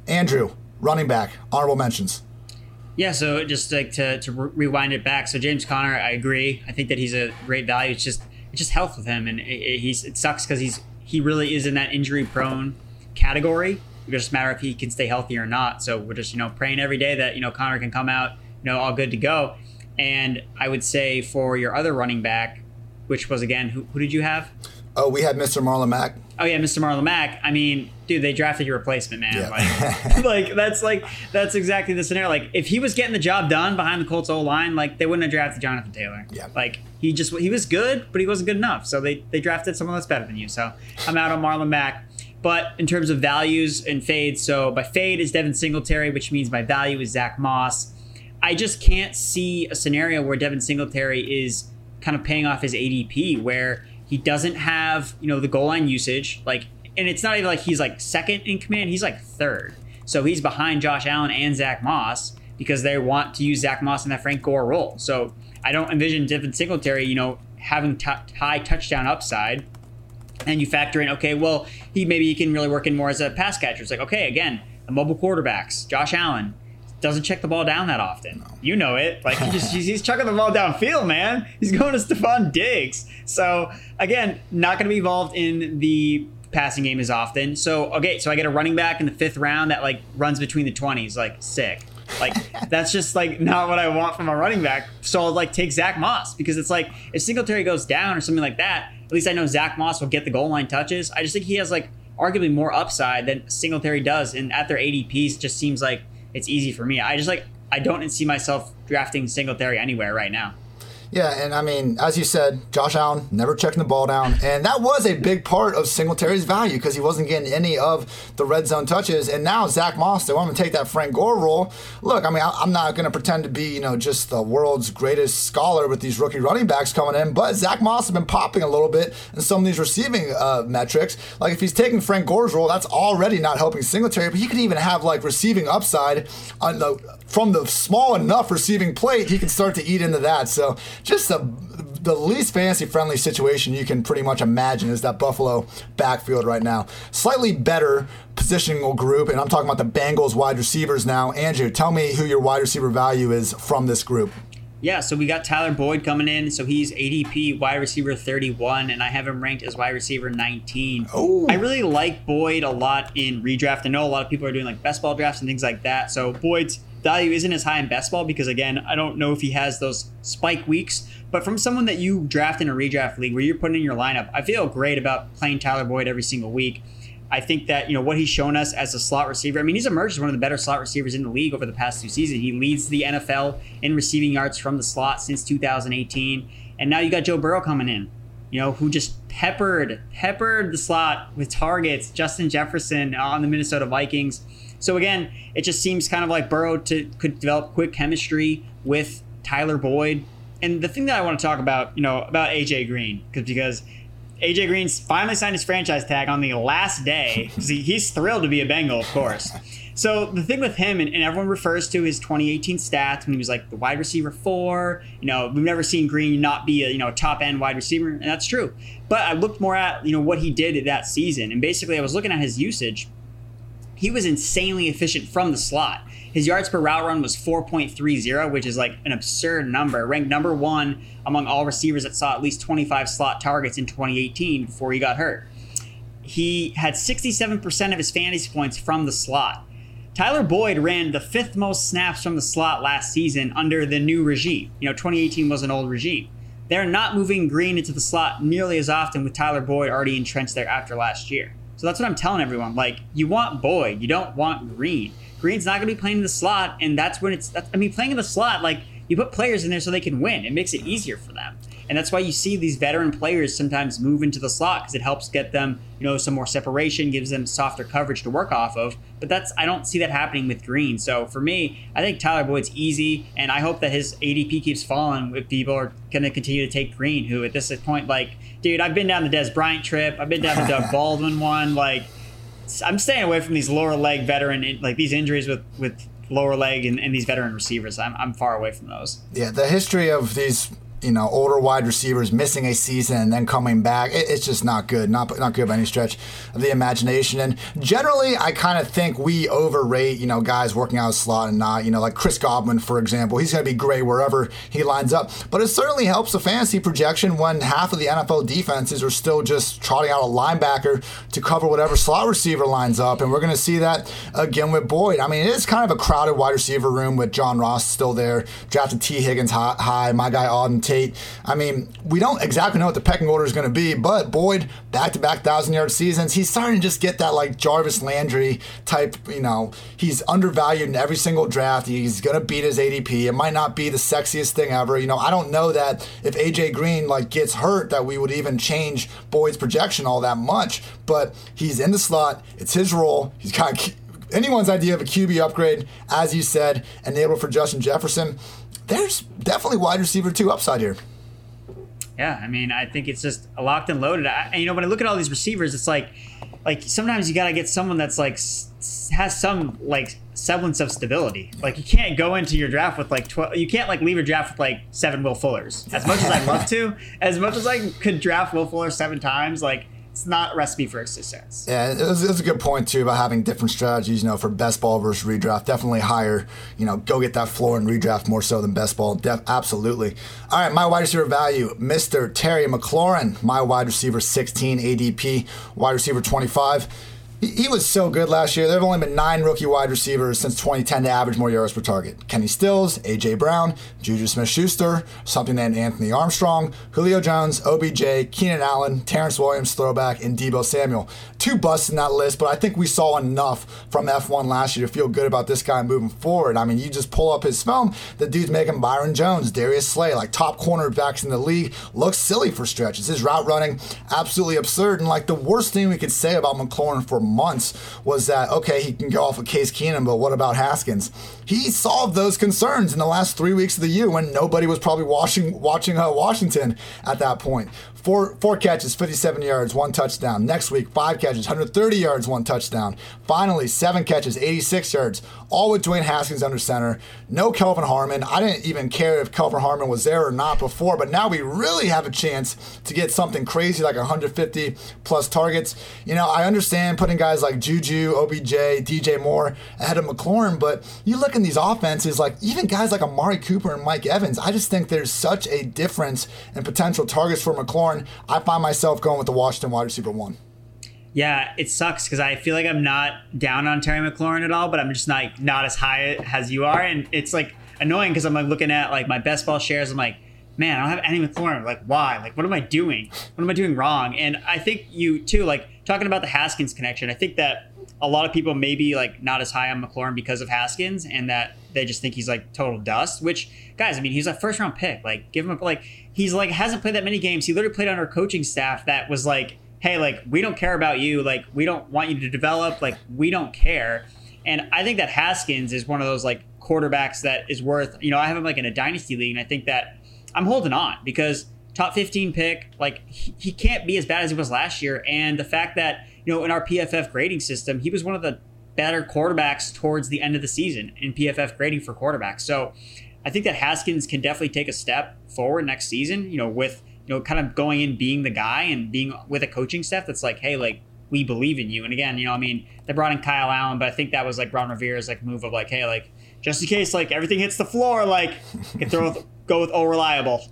Andrew, running back, honorable mentions. Yeah, so just like to, to rewind it back. So James Conner, I agree. I think that he's a great value. It's just it's just health with him, and it, he's it sucks because he's he really is in that injury prone category. It just matter if he can stay healthy or not. So we're just you know praying every day that you know Conner can come out you know all good to go. And I would say for your other running back, which was again who, who did you have? Oh, we had Mr. Marlon Mack. Oh yeah, Mr. Marlon Mack. I mean, dude, they drafted your replacement, man. Yeah. Like, [laughs] like that's like that's exactly the scenario. Like if he was getting the job done behind the Colts O line, like they wouldn't have drafted Jonathan Taylor. Yeah. Like he just he was good, but he wasn't good enough. So they they drafted someone that's better than you. So I'm out on Marlon Mack. But in terms of values and fades, so my fade is Devin Singletary, which means my value is Zach Moss. I just can't see a scenario where Devin Singletary is kind of paying off his ADP where he doesn't have, you know, the goal line usage. Like, and it's not even like he's like second in command, he's like third. So he's behind Josh Allen and Zach Moss because they want to use Zach Moss in that Frank Gore role. So I don't envision Devin Singletary, you know, having t- high touchdown upside. and you factor in, okay, well, he maybe he can really work in more as a pass catcher. It's like, okay, again, the mobile quarterbacks, Josh Allen doesn't check the ball down that often. No. You know it. Like he just [laughs] he's chucking the ball downfield, man. He's going to Stefon Diggs. So again, not going to be involved in the passing game as often. So okay, so I get a running back in the fifth round that like runs between the twenties, like sick. Like [laughs] that's just like not what I want from a running back. So I'll like take Zach Moss because it's like if Singletary goes down or something like that, at least I know Zach Moss will get the goal line touches. I just think he has like arguably more upside than Singletary does, and at their ADPs, just seems like it's easy for me. I just like I don't see myself drafting Singletary anywhere right now. Yeah, and I mean, as you said, Josh Allen never checking the ball down, and that was a big part of Singletary's value because he wasn't getting any of the red zone touches. And now Zach Moss, they want to take that Frank Gore role. Look, I mean, I'm not going to pretend to be, you know, just the world's greatest scholar with these rookie running backs coming in, but Zach Moss has been popping a little bit in some of these receiving uh, metrics. Like if he's taking Frank Gore's role, that's already not helping Singletary, but he could even have like receiving upside on the from the small enough receiving plate, he can start to eat into that. So just a, the least fantasy friendly situation you can pretty much imagine is that Buffalo backfield right now. Slightly better positional group, and I'm talking about the Bengals wide receivers now. Andrew, tell me who your wide receiver value is from this group. Yeah, so we got Tyler Boyd coming in. So he's ADP wide receiver 31, and I have him ranked as wide receiver 19. Oh. I really like Boyd a lot in redraft. I know a lot of people are doing like best ball drafts and things like that. So Boyd's value isn't as high in best ball because again, I don't know if he has those spike weeks. But from someone that you draft in a redraft league where you're putting in your lineup, I feel great about playing Tyler Boyd every single week. I think that you know what he's shown us as a slot receiver. I mean, he's emerged as one of the better slot receivers in the league over the past two seasons. He leads the NFL in receiving yards from the slot since 2018, and now you got Joe Burrow coming in. You know, who just peppered peppered the slot with targets. Justin Jefferson on the Minnesota Vikings. So again, it just seems kind of like Burrow to could develop quick chemistry with Tyler Boyd. And the thing that I want to talk about, you know, about AJ Green, because because AJ Green's finally signed his franchise tag on the last day. he, he's thrilled to be a Bengal, of course. So the thing with him, and, and, everyone refers to his 2018 stats when he was like the wide receiver four. You know, we've never seen Green not be a you know top end wide receiver, and that's true. But I looked more at you know what he did that season, and basically I was looking at his usage he was insanely efficient from the slot. His yards per route run was 4.30, which is like an absurd number. Ranked number one among all receivers that saw at least 25 slot targets in 2018 before he got hurt. He had 67% of his fantasy points from the slot. Tyler Boyd ran the fifth most snaps from the slot last season under the new regime. You know, 2018 was an old regime. They're not moving Green into the slot nearly as often with Tyler Boyd already entrenched there after last year. So that's what I'm telling everyone. Like, you want Boyd, you don't want Green. Green's not going to be playing in the slot, and that's when it's. I mean, playing in the slot, like you put players in there so they can win. It makes it easier for them. And that's why you see these veteran players sometimes move into the slot because it helps get them, you know, some more separation, gives them softer coverage to work off of. But that's I don't see that happening with Green. So for me, I think Tyler Boyd's easy, and I hope that his ADP keeps falling if people are going to continue to take Green, who at this point, like, dude, I've been down the Dez Bryant trip, I've been down the Doug [laughs] Baldwin one, like. I'm staying away from these lower leg veteran like these injuries with with lower leg and, and these veteran receivers. I'm, I'm far away from those. Yeah, the history of these you know older wide receivers missing a season and then coming back it, it's just not good not not good by any stretch of the imagination. And generally i kind of think we overrate you know guys working out a slot and not you know like chris godwin for example he's going to be great wherever he lines up. But it certainly helps the fantasy projection when half of the nfl defenses are still just trotting out a linebacker to cover whatever slot receiver lines up. And we're going to see that again with boyd. I mean it is kind of a crowded wide receiver room with john ross still there drafted t. Higgins high, high my guy auden tate I mean, we don't exactly know what the pecking order is going to be, but Boyd, back to back thousand yard seasons, he's starting to just get that like Jarvis Landry type, you know, he's undervalued in every single draft. He's going to beat his ADP. It might not be the sexiest thing ever. You know, I don't know that if AJ Green like gets hurt that we would even change Boyd's projection all that much, but he's in the slot. It's his role. He's got [laughs] anyone's idea of a QB upgrade, as you said, enabled for Justin Jefferson there's definitely wide receiver two upside here. Yeah, I mean, I think it's just locked and loaded. I, and you know, when I look at all these receivers, it's like, like sometimes you got to get someone that's like has some like semblance of stability. Like you can't go into your draft with like twelve. You can't like leave your draft with like seven Will Fullers. As much as I'd love to, as much as I could draft Will Fuller seven times, like it's not a recipe for success. Yeah, it's, was, it was, a good point too about having different strategies. You know, for best ball versus redraft, definitely higher. You know, go get that floor and redraft more so than best ball. Def- absolutely. All right, my wide receiver value, Mr. Terry McLaurin, my wide receiver 16 ADP, wide receiver 25 he was so good last year. There have only been nine rookie wide receivers since 2010 to average more yards per target. Kenny Stills, A.J. Brown, Juju Smith-Schuster, something named Anthony Armstrong, Julio Jones, OBJ, Keenan Allen, Terrance Williams, throwback, and Deebo Samuel. Two busts in that list, but I think we saw enough from F1 last year to feel good about this guy moving forward. I mean, you just pull up his film, the dude's making Byron Jones, Darius Slay, like top cornerbacks in the league. Looks silly for stretches. His route running, absolutely absurd. And like the worst thing we could say about McLaurin for months was that, okay, he can go off of Case Keenum, but what about Haskins? He solved those concerns in the last three weeks of the year when nobody was probably watching, watching uh, Washington at that point. Four, four catches, 57 yards, one touchdown. Next week, five catches, 130 yards, one touchdown. Finally, seven catches, 86 yards, all with Dwayne Haskins under center. No Kelvin Harmon. I didn't even care if Kelvin Harmon was there or not before, but now we really have a chance to get something crazy like 150 plus targets. You know, I understand putting guys like Juju, OBJ, DJ Moore ahead of McLaurin, but you look in these offenses, like even guys like Amari Cooper and Mike Evans, I just think there's such a difference in potential targets for McLaurin I find myself going with the Washington wide receiver one. Yeah, it sucks because I feel like I'm not down on Terry McLaurin at all, but I'm just not not as high as you are, and it's like annoying because I'm like looking at like my best ball shares. I'm like, man, I don't have any McLaurin. Like, why? Like, what am I doing? What am I doing wrong? And I think you too, like talking about the Haskins connection. I think that a lot of people may be like not as high on McLaurin because of Haskins, and that they just think he's like total dust. Which guys, I mean, he's a first round pick. Like, give him a like he's like hasn't played that many games. He literally played on our coaching staff that was like, hey, like we don't care about you. Like we don't want you to develop. Like we don't care. And I think that Haskins is one of those like quarterbacks that is worth. You know, I have him like in a dynasty league, and I think that I'm holding on because top 15 pick, like he, he can't be as bad as he was last year. And the fact that you know in our PFF grading system, he was one of the better quarterbacks towards the end of the season in PFF grading for quarterbacks. So I think that Haskins can definitely take a step forward next season, you know, with, you know, kind of going in being the guy and being with a coaching staff that's like, hey, like, we believe in you. And again, you know, I mean, they brought in Kyle Allen, but I think that was like Ron Rivera's like move of like, hey, like, just in case like everything hits the floor, like, can throw with, [laughs] go with all reliable.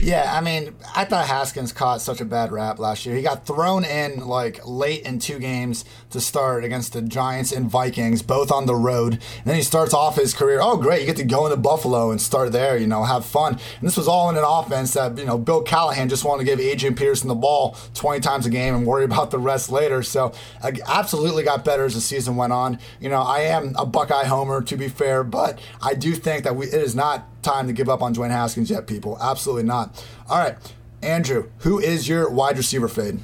Yeah, I mean, I thought Haskins caught such a bad rap last year. He got thrown in like late in two games to start against the Giants and Vikings, both on the road. And then he starts off his career. Oh, great! You get to go into Buffalo and start there. You know, have fun. And this was all in an offense that you know Bill Callahan just wanted to give Adrian Peterson the ball 20 times a game and worry [laughs] about the rest later. So, I absolutely got better as the season went on. You know, I am a Buckeye homer to be fair, but I do think that we, it is not time to give up on Dwayne Haskins yet, people. Absolutely not. All right, Andrew, who is your wide receiver fade?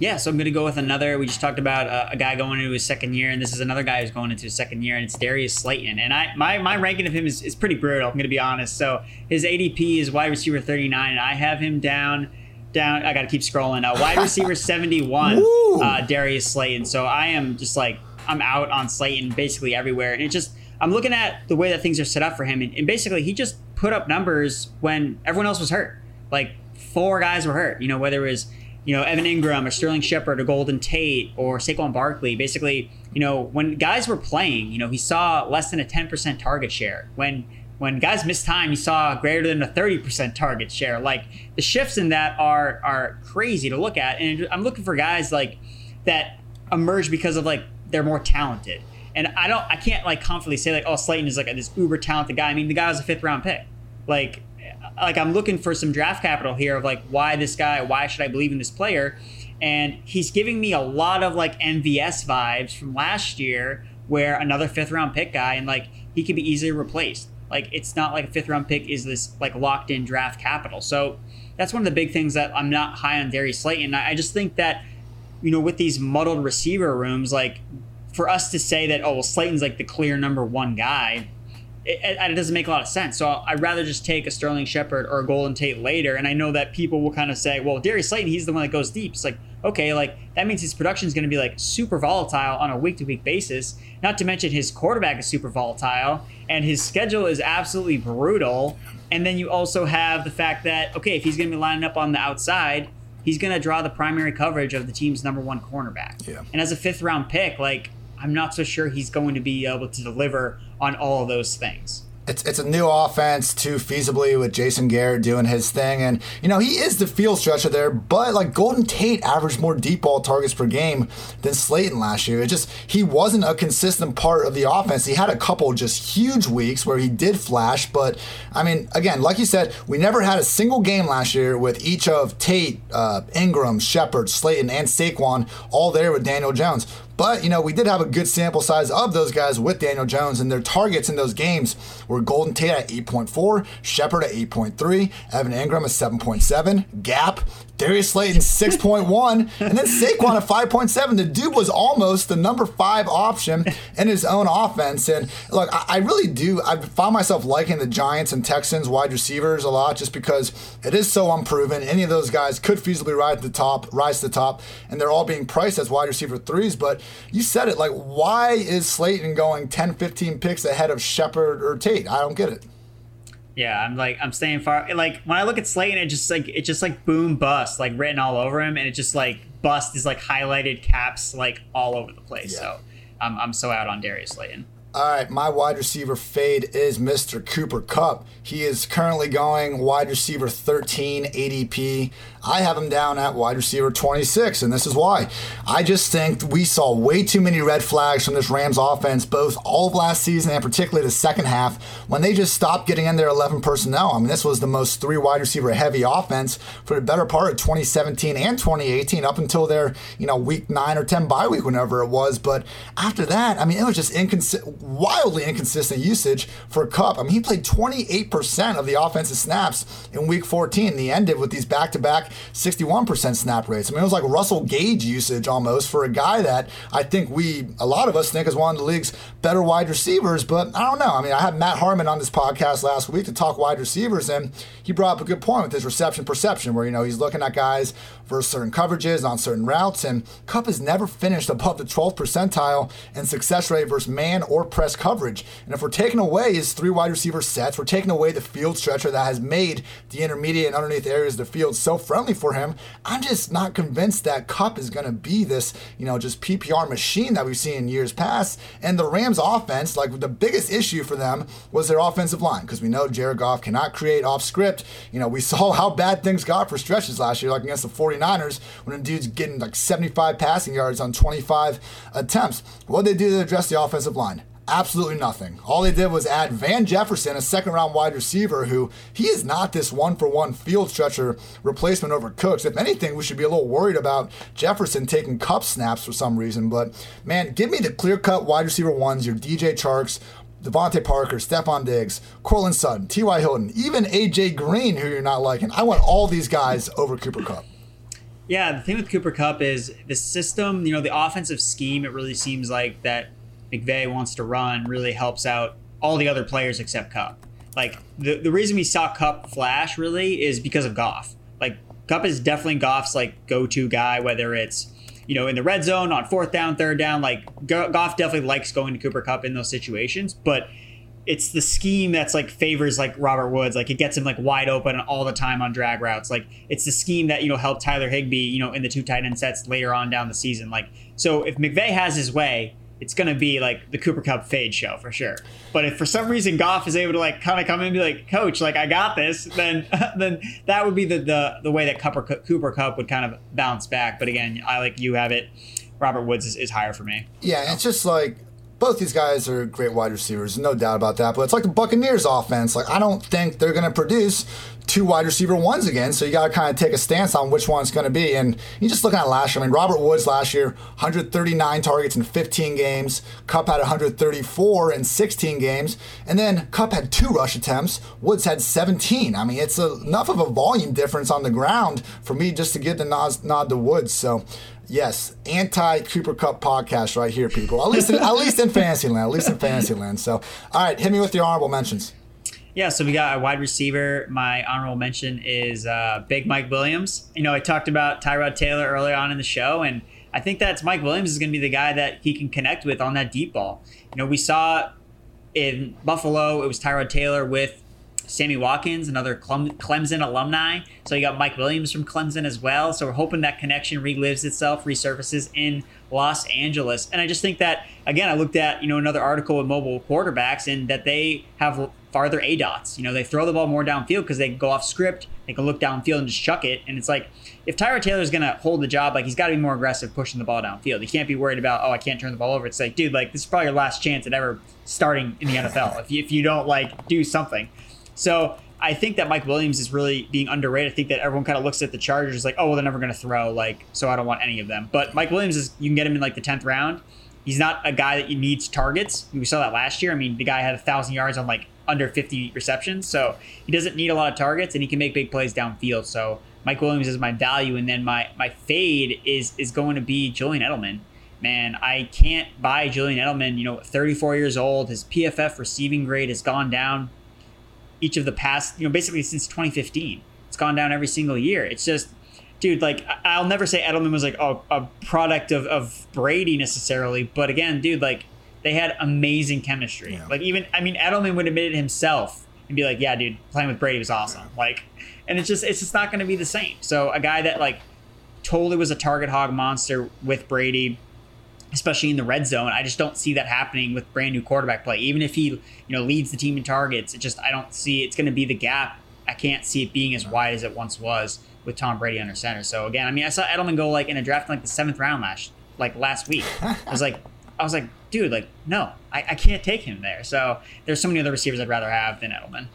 Yeah, so I'm going to go with another. We just talked about a, a, guy going into his second year, and this is another guy who's going into his second year, and it's Darius Slayton. And I my, my ranking of him is, is pretty brutal. I'm going to be honest. So his ADP is wide receiver 39, and I have him down down. I got to keep scrolling. Uh, wide receiver [laughs] 71, uh, Darius Slayton. So I am just like I'm out on Slayton basically everywhere, and it just I'm looking at the way that things are set up for him, and, and basically he just put up numbers when everyone else was hurt. Like four guys were hurt. You know, whether it was you know Evan Engram or Sterling Shepard or Golden Tate or Saquon Barkley. Basically, you know, when guys were playing, you know, he saw less than a 10% target share. When when guys missed time, he saw greater than a 30% target share. Like the shifts in that are are crazy to look at. And I'm looking for guys like that emerge because of like they're more talented. And I don't, I can't like confidently say like, oh, Slayton is like this uber talented guy. I mean, the guy was a fifth round pick. Like, like I'm looking for some draft capital here of like why this guy, why should I believe in this player? And he's giving me a lot of like MVS vibes from last year, where another fifth round pick guy and like he could be easily replaced. Like it's not like a fifth round pick is this like locked in draft capital. So that's one of the big things that I'm not high on Darius Slayton. I just think that you know with these muddled receiver rooms, like for us to say that oh well Slayton's like the clear number one guy, it, it, doesn't make a lot of sense. So I'd rather just take a Sterling Shepard or a Golden Tate later. And I know that people will kind of say, well, Darius Slayton, he's the one that goes deep. It's like okay, like that means his production is going to be like super volatile on a week to week basis. Not to mention his quarterback is super volatile and his schedule is absolutely brutal. And then you also have the fact that okay, if he's going to be lining up on the outside he's going to draw the primary coverage of the team's number one cornerback. Yeah. And as a fifth round pick, like I'm not so sure he's going to be able to deliver on all of those things it's it's a new offense too feasibly with Jason Garrett doing his thing, and you know he is the field stretcher there. But like Golden Tate averaged more deep ball targets per game than Slayton last year. It just he wasn't a consistent part of the offense. He had a couple just huge weeks where he did flash, but I mean, again, like you said, we never had a single game last year with each of Tate, uh, Engram, Shepard, Slayton, and Saquon all there with Daniel Jones. But, you know, we did have a good sample size of those guys with Daniel Jones, and their targets in those games were Golden Tate at 8.4, Shepard at 8.3, Evan Engram at 7.7, Gap Darius Slayton 6.1, and then Saquon at 5.7. The dude was almost the number five option in his own offense. And look, I, I, really do. I found myself liking the Giants and Texans wide receivers a lot just because it is so unproven. Any of those guys could feasibly rise to the top, rise to the top, and they're all being priced as wide receiver threes. But you said it, like, why is Slayton going 10, 15 picks ahead of Shepard or Tate? I don't get it. Yeah, I'm like I'm staying far. Like when I look at Slayton, it just like it just like boom bust like written all over him, and it just like bust is like highlighted caps like all over the place. Yeah. So I'm I'm so out on Darius Slayton. All right, my wide receiver fade is Mr. Cooper Kupp. He is currently going wide receiver 13 ADP. I have him down at wide receiver 26, and this is why. I just think we saw way too many red flags from this Rams offense, both all of last season and particularly the second half, when they just stopped getting in their 11 personnel. I mean, this was the most three wide receiver heavy offense for the better part of 2017 and 2018, up until their, you know, week nine or 10 bye week, whenever it was. But after that, I mean, it was just inconsistent, wildly inconsistent usage for Kupp. I mean, he played 28% of the offensive snaps in week 14. He ended with these back to back 61% snap rates. I mean, it was like Russell Gage usage almost for a guy that I think we, a lot of us think is one of the league's better wide receivers. But I don't know. I mean, I had Matt Harmon on this podcast last week to talk wide receivers, and he brought up a good point with his reception perception, where, you know, he's looking at guys versus certain coverages on certain routes, and Kupp has never finished above the 12th percentile in success rate versus man or press coverage. And if we're taking away his three wide receiver sets, we're taking away the field stretcher that has made the intermediate and underneath areas of the field so friendly for him, I'm just not convinced that Kupp is going to be this, you know, just PPR machine that we've seen in years past. And the Rams offense, like the biggest issue for them was their offensive line because we know Jared Goff cannot create off script. You know, we [laughs] saw how bad things got for stretches last year, like against the 49ers when a dude's getting like 75 passing yards on 25 attempts. What did they do to address the offensive line? Absolutely nothing. All they did was add Van Jefferson, a second round wide receiver, who he is not this one for one field stretcher replacement over Cooks. If anything, we should be a little worried about Jefferson taking Kupp snaps for some reason. But man, give me the clear cut wide receiver ones, your DJ Charks, DeVante Parker, Stefon Diggs, Courtland Sutton, T.Y. Hilton, even AJ Green, who you're not liking. I want all these guys over Cooper Kupp. Yeah, the thing with Cooper Kupp is the system, you know, the offensive scheme, it really seems like that McVay wants to run really helps out all the other players except Kupp. Like the the reason we saw Kupp flash really is because of Goff. Like Kupp is definitely Goff's like go to guy, whether it's you know in the red zone on fourth down, third down. Like Goff definitely likes going to Cooper Kupp in those situations, but it's the scheme that's like favors like Robert Woods. Like it gets him like wide open all the time on drag routes. Like it's the scheme that you know helped Tyler Higbee, you know, in the two tight end sets later on down the season. Like so, if McVay has his way, it's going to be like the Cooper Kupp fade show for sure. But if for some reason Goff is able to like kind of come in and be like, Coach, like I got this, then [laughs] then that would be the the, the way that Cooper Cooper Kupp would kind of bounce back. But again, I like you have it. Robert Woods is, is higher for me. Yeah, it's just like both these guys are great wide receivers, no doubt about that. But it's like the Buccaneers offense. Like I don't think they're going to produce two wide receiver ones again. So you got to kind of take a stance on which one it's going to be. And you just looking at last year. I mean, Robert Woods last year, 139 targets in 15 games. Kupp had 134 in 16 games, and then Kupp had two rush attempts. Woods had 17. I mean, it's a, enough of a volume difference on the ground for me just to give the nod, nod to Woods. So Yes, anti Cooper Kupp podcast right here, people. At least, in, at least in Fantasyland. At least in Fantasyland. So, all right, hit me with your honorable mentions. Yeah, so we got a wide receiver. My honorable mention is uh, Big Mike Williams. You know, I talked about Tyrod Taylor earlier on in the show, and I think that's Mike Williams is going to be the guy that he can connect with on that deep ball. You know, we saw in Buffalo, it was Tyrod Taylor with Sammy Watkins, another Clemson alumni. So you got Mike Williams from Clemson as well. So we're hoping that connection relives itself, resurfaces in Los Angeles. And I just think that again, I looked at you know another article with mobile quarterbacks and that they have farther A dots. You know, they throw the ball more downfield because they go off script, they can look downfield and just chuck it. And it's like if Tyrod Taylor is going to hold the job, like he's got to be more aggressive pushing the ball downfield. He can't be worried about oh I can't turn the ball over. It's like dude, like this is probably your last chance at ever starting in the NFL if you, if you don't like do something. So I think that Mike Williams is really being underrated. I think that everyone kind of looks at the Chargers like, oh, well, they're never going to throw, like, so I don't want any of them. But Mike Williams is, you can get him in like the 10th round. He's not a guy that needs targets. We saw that last year. I mean, the guy had a thousand yards on like under 50 receptions, so he doesn't need a lot of targets, and he can make big plays downfield. So Mike Williams is my value, and then my my fade is is going to be Julian Edelman. Man, I can't buy Julian Edelman. You know, 34 years old. His PFF receiving grade has gone down each of the past, you know, basically since 2015. It's gone down every single year. It's just, dude, like, I'll never say Edelman was like a, a product of, of Brady necessarily, but again, dude, like, they had amazing chemistry. Yeah. Like, even, I mean, Edelman would admit it himself and be like, yeah, dude, playing with Brady was awesome. Yeah. Like, and it's just, it's just not going to be the same. So, a guy that, like, totally was a target hog monster with Brady especially in the red zone. I just don't see that happening with brand new quarterback play. Even if he, you know, leads the team in targets, it just I don't see it's going to be the gap. I can't see it being as wide as it once was with Tom Brady under center. So again, I mean, I saw Edelman go like in a draft in like the seventh round last like last week. [laughs] I was like, I was like, dude, like no, I, I can't take him there. So there's so many other receivers I'd rather have than Edelman.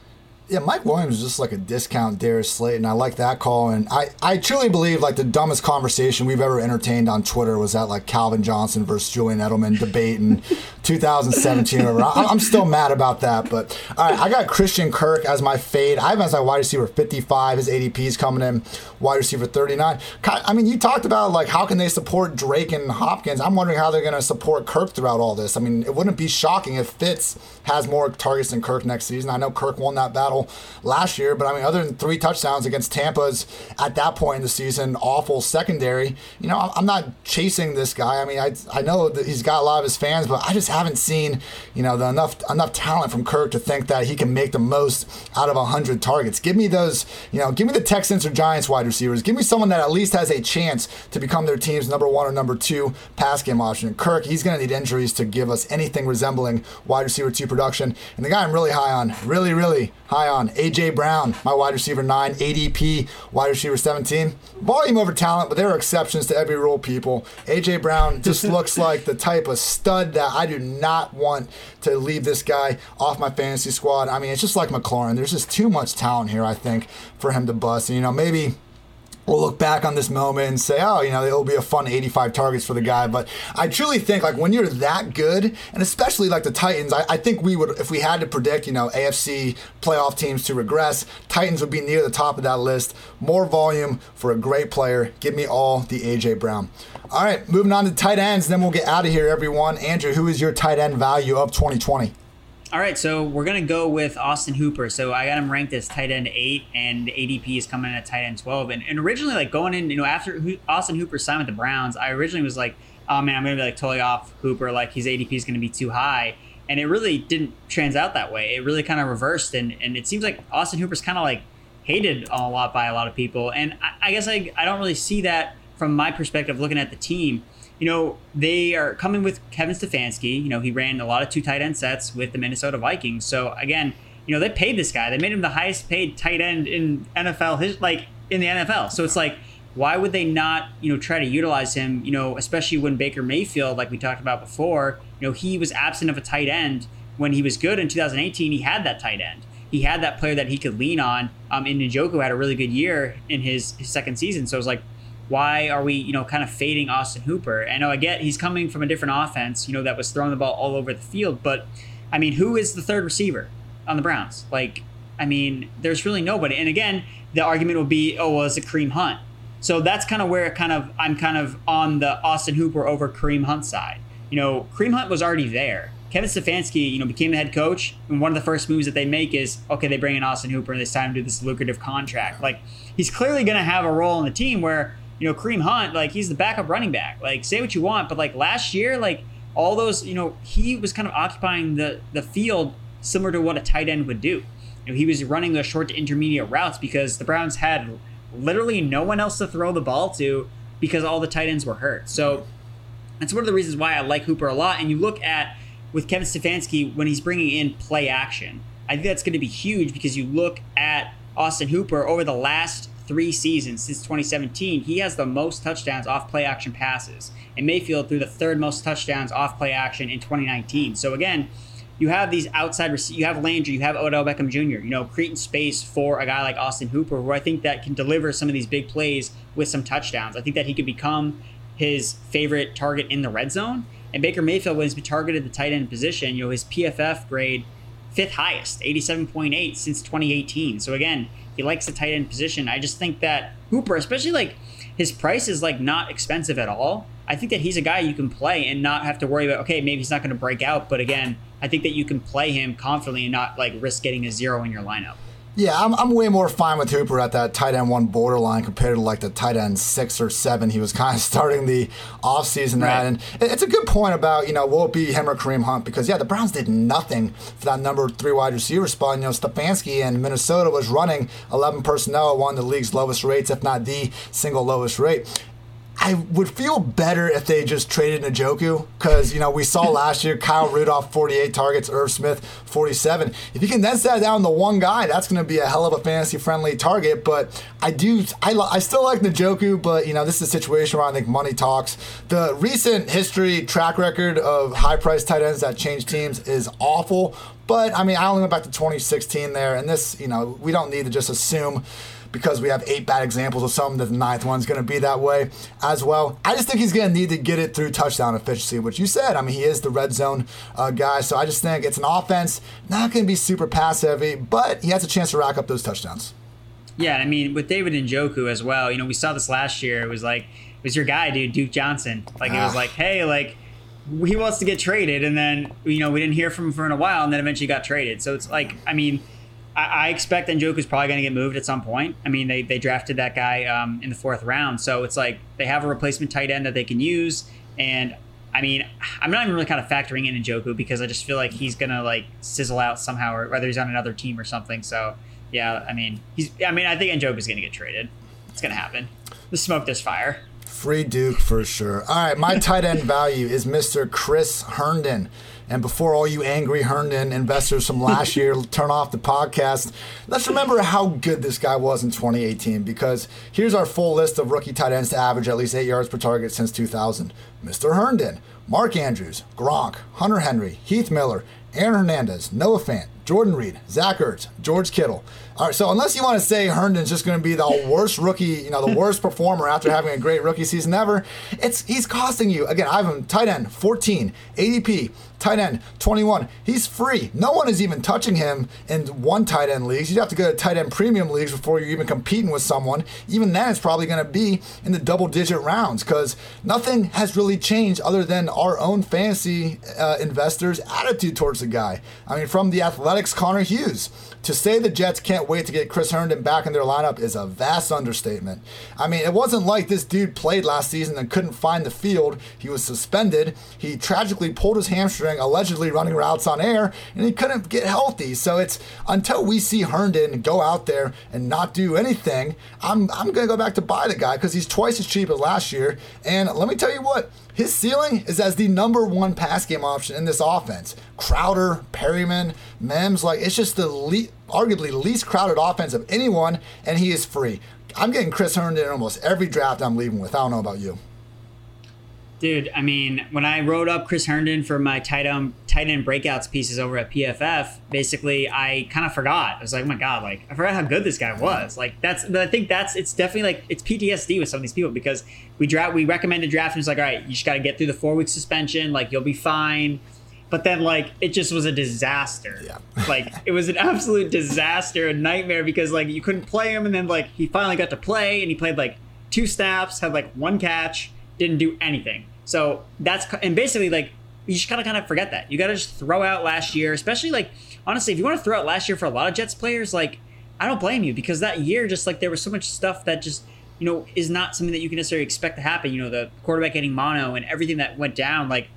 Yeah, Mike Williams is just like a discount Darius Slayton. I like that call, and I, I truly believe like the dumbest conversation we've ever entertained on Twitter was that like Calvin Johnson versus Julian Edelman debate in [laughs] 2017. I'm still mad about that, but all right, I got Christian Kirk as my fade. I have as my wide receiver 55. His ADP is coming in wide receiver 39. I mean, you talked about like how can they support Drake and Hopkins. I'm wondering how they're going to support Kirk throughout all this. I mean, it wouldn't be shocking if Fitz has more targets than Kirk next season. I know Kirk won that battle battle last year. But I mean, other than three touchdowns against Tampa's at that point in the season, awful secondary. You know, I'm not chasing this guy. I mean, I, I know that he's got a lot of his fans, but I just haven't seen you know the enough enough talent from Kirk to think that he can make the most out of hundred targets. Give me those. You know, give me the Texans or Giants wide receivers. Give me someone that at least has a chance to become their team's number one or number two pass game option. Kirk, he's going to need injuries to give us anything resembling wide receiver two production. And the guy I'm really high on, really, really high on. AJ Brown, my wide receiver 9, ADP, wide receiver 17. Volume over talent, but there are exceptions to every rule, people. AJ Brown [laughs] just looks like the type of stud that I do not want to leave this guy off my fantasy squad. I mean, it's just like McLaurin. There's just too much talent here, I think, for him to bust. And, you know, maybe we'll look back on this moment and say, oh, you know, it'll be a fun 85 targets for the guy. But I truly think, like, when you're that good, and especially like the Titans, I, I, think we would, if we had to predict, you know, AFC playoff teams to regress, Titans would be near the top of that list. More volume for a great player. Give me all the A.J. Brown. All right, moving on to tight ends, then we'll get out of here, everyone. Andrew, who is your tight end value of 2020? All right, so we're gonna go with Austin Hooper. So I got him ranked as tight end eight, and ADP is coming in at tight end twelve. And, and originally, like going in, you know, after Austin Hooper signed with the Browns, I originally was like, oh man, I'm gonna be like totally off Hooper. Like his ADP is gonna be too high, and it really didn't trans out that way. It really kind of reversed, and and it seems like Austin Hooper's kind of like hated a lot by a lot of people. And I, I guess I I don't really see that from my perspective looking at the team you know, they are coming with Kevin Stefanski. You know, he ran a lot of two tight end sets with the Minnesota Vikings. So again, you know, they paid this guy. They made him the highest paid tight end in NFL, his, like in the NFL. So it's like, why would they not, you know, try to utilize him? You know, especially when Baker Mayfield, like we talked about before, you know, he was absent of a tight end when he was good in 2018. He had that tight end. He had that player that he could lean on. Um, and Njoku had a really good year in his, his second season. So it was like, why are we, you know, kind of fading Austin Hooper? I know I get he's coming from a different offense, you know, that was throwing the ball all over the field, but I mean, who is the third receiver on the Browns? Like, I mean, there's really nobody. And again, the argument would be, oh, well, it's a Kareem Hunt. So that's kind of where kind of I'm kind of on the Austin Hooper over Kareem Hunt side. You know, Kareem Hunt was already there. Kevin Stefanski, you know, became the head coach, and one of the first moves that they make is okay, they bring in Austin Hooper and they sign him to this lucrative contract. Like he's clearly going to have a role in the team where you know, Kareem Hunt, like he's the backup running back. Like say what you want, but like last year, like all those, you know, he was kind of occupying the the field similar to what a tight end would do. you know, he was running those short to intermediate routes because the Browns had literally no one else to throw the ball to because all the tight ends were hurt. So that's one of the reasons why I like Hooper a lot. And you look at with Kevin Stefanski when he's bringing in play action. I think that's going to be huge because you look at Austin Hooper over the last three seasons since 2017, he has the most touchdowns off play action passes. And Mayfield threw the third most touchdowns off play action in 2019. So again, you have these outside receivers. You have Landry, you have Odell Beckham Jr. You know, creating space for a guy like Austin Hooper, who I think that can deliver some of these big plays with some touchdowns. I think that he could become his favorite target in the red zone. And Baker Mayfield, when he's been targeted the tight end position, you know, his PFF grade fifth highest, 87.8 since 2018. So again, he likes the tight end position. I just think that Hooper, especially like his price is like not expensive at all. I think that he's a guy you can play and not have to worry about, okay, maybe he's not going to break out. But again, I think that you can play him confidently and not like risk getting a zero in your lineup. Yeah, I'm, I'm way more fine with Hooper at that tight end one borderline compared to like the tight end six or seven he was [laughs] kind of starting the offseason right. at. And it's a good point about, you know, will it be him or Kareem Hunt? Because, yeah, the Browns did nothing for that number three wide receiver spot. You know, Stefanski in Minnesota was running 11 personnel at one of the league's lowest rates, if not the single lowest rate. I would feel better if they just traded Njoku because you know we saw [laughs] last year Kyle Rudolph 48 targets, Irv Smith 47. If you can then set down the one guy, that's going to be a hell of a fantasy friendly target. But I do, I, I still like Njoku, but you know this is a situation where I think money talks. The recent history track record of high price tight ends that change teams is awful. But I mean, I only went back to 2016 there, and this, you know, we don't need to just assume because we have eight bad examples of something that the ninth one's going to be that way as well. I just think he's going to need to get it through touchdown efficiency, which you said. I mean, he is the red zone uh, guy, so I just think it's an offense not going to be super pass heavy, but he has a chance to rack up those touchdowns. Yeah, I mean, with David Njoku as well, you know, we saw this last year. It was like, it was your guy, dude, Duke Johnson. Like, it was ah. like, hey, like, he wants to get traded, and then, you know, we didn't hear from him for a while, and then eventually got traded. So it's like, I mean, I, I expect Njoku's probably going to get moved at some point. I mean, they, they drafted that guy um, in the fourth round, so it's like they have a replacement tight end that they can use. And I mean, I'm not even really kind of factoring in Njoku because I just feel like he's gonna like sizzle out somehow, or whether he's on another team or something. So yeah, I mean, he's. I mean, I think Njoku's gonna get traded. It's gonna happen. The smoke, this fire. Free Duke for sure. All right, my tight end value is Mr. Chris Herndon. And before all you angry Herndon investors from last year [laughs] turn off the podcast, let's remember how good this guy was in 2018 because here's our full list of rookie tight ends to average at least eight yards per target since 2000. Mr. Herndon, Mark Andrews, Gronk, Hunter Henry, Heath Miller, Aaron Hernandez, Noah Fant, Jordan Reed, Zach Ertz, George Kittle. All right, so unless you want to say Herndon's just going to be the worst rookie, you know, the [laughs] worst performer after having a great rookie season ever, it's he's costing you. Again, I have him tight end 14, ADP tight end 21. He's free. No one is even touching him in one tight end leagues. You'd have to go to tight end premium leagues before you're even competing with someone. Even then, it's probably going to be in the double digit rounds because nothing has really changed other than our own fantasy uh, investors' attitude towards the guy. I mean, from the Athletics, Connor Hughes to say the Jets can't wait to get Chris Herndon back in their lineup is a vast understatement. I mean, it wasn't like this dude played last season and couldn't find the field. He was suspended. He tragically pulled his hamstring, allegedly running routes on air, and he couldn't get healthy. So it's until we see Herndon go out there and not do anything, I'm, I'm going to go back to buy the guy because he's twice as cheap as last year. And let me tell you what, his ceiling is as the number one pass game option in this offense. Crowder, Perriman, Mims, like it's just the le- arguably the least crowded offense of anyone, and he is free. I'm getting Chris Herndon in almost every draft I'm leaving with. I don't know about you. Dude, I mean, when I wrote up Chris Herndon for my tight end, tight end breakouts pieces over at PFF, basically I kind of forgot. I was like, oh my god, like I forgot how good this guy was. Like that's, I think that's it's definitely like it's PTSD with some of these people because we draft, we recommended drafting. It's like, all right, you just got to get through the four week suspension. Like you'll be fine. But then like it just was a disaster. Yeah. [laughs] like it was an absolute disaster, a nightmare because like you couldn't play him, and then like he finally got to play, and he played like two snaps, had like one catch didn't do anything. So that's and basically like you just gotta kind of forget that. You gotta just throw out last year, especially like honestly, if you want to throw out last year for a lot of Jets players, like I don't blame you because that year just like there was so much stuff that just you know is not something that you can necessarily expect to happen. You know, the quarterback getting mono and everything that went down. Like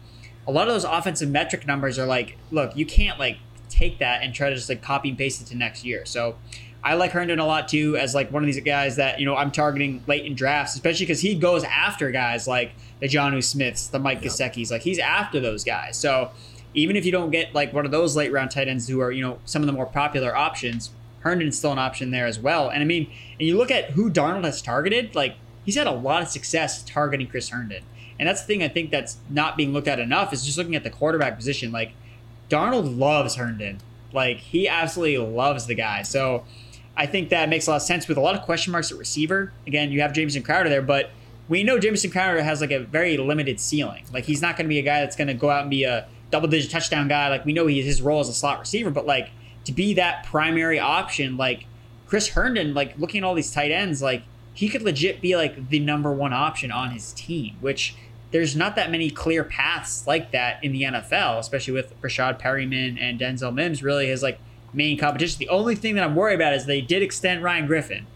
a lot of those offensive metric numbers are like, look, you can't like take that and try to just like copy and paste it to next year. So I like Herndon a lot too as like one of these guys that you know I'm targeting late in drafts, especially because he goes after guys like the Jonnu Smiths, the Mike. Gesicki's. Like he's after those guys. So even if you don't get like one of those late round tight ends who are you know some of the more popular options, Herndon's still an option there as well. And I mean, and you look at who Darnold has targeted, like he's had a lot of success targeting Chris Herndon. And that's the thing I think that's not being looked at enough is just looking at the quarterback position. Like Darnold loves Herndon. Like he absolutely loves the guy. So I think that makes a lot of sense with a lot of question marks at receiver. Again, you have Jameson Crowder there, but we know Jameson Crowder has like a very limited ceiling. Like he's not going to be a guy that's going to go out and be a double digit touchdown guy. Like we know he, his role as a slot receiver, but like to be that primary option, like Chris Herndon, like looking at all these tight ends, like he could legit be like the number one option on his team, which there's not that many clear paths like that in the NFL, especially with Breshad Perriman and Denzel Mims really his like main competition. The only thing that I'm worried about is they did extend Ryan Griffin.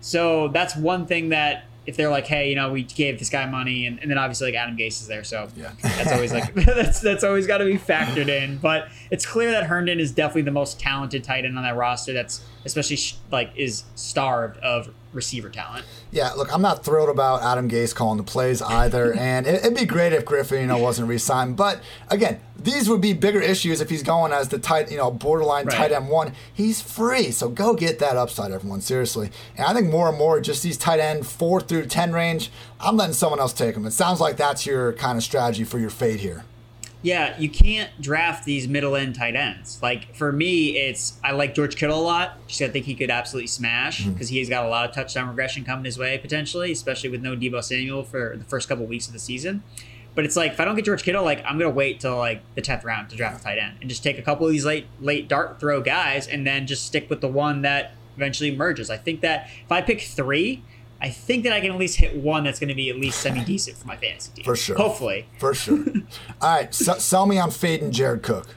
So that's one thing that if they're like, hey, you know, we gave this guy money, and, and then obviously like Adam Gase is there, so yeah. that's always like [laughs] that's that's always got to be factored in. But it's clear that Herndon is definitely the most talented tight end on that roster. That's especially like is starved of receiver talent. Yeah, look, I'm not thrilled about Adam Gase calling the plays either, [laughs] and it, would be great if Griffin, you know, wasn't re-signed. But again, these would be bigger issues if he's going as the tight, you know, borderline right. tight end one. He's free, so go get that upside, everyone. Seriously, and I think more and more, just these tight end four through ten range, I'm letting someone else take them. It sounds like that's your kind of strategy for your fade here yeah, you can't draft these middle end tight ends. Like for me, it's I like George Kittle a lot. Just I think he could absolutely smash because mm-hmm. he's got a lot of touchdown regression coming his way potentially, especially with no Deebo Samuel for the first couple of weeks of the season. But it's like if I don't get George Kittle, like I'm gonna wait till like the tenth round to draft a tight end and just take a couple of these late late dart throw guys and then just stick with the one that eventually emerges. I think that if I pick three, I think that I can at least hit one that's going to be at least semi decent for my fantasy team. For sure. Hopefully. For sure. [laughs] All right. So, sell me on fading Jared Cook.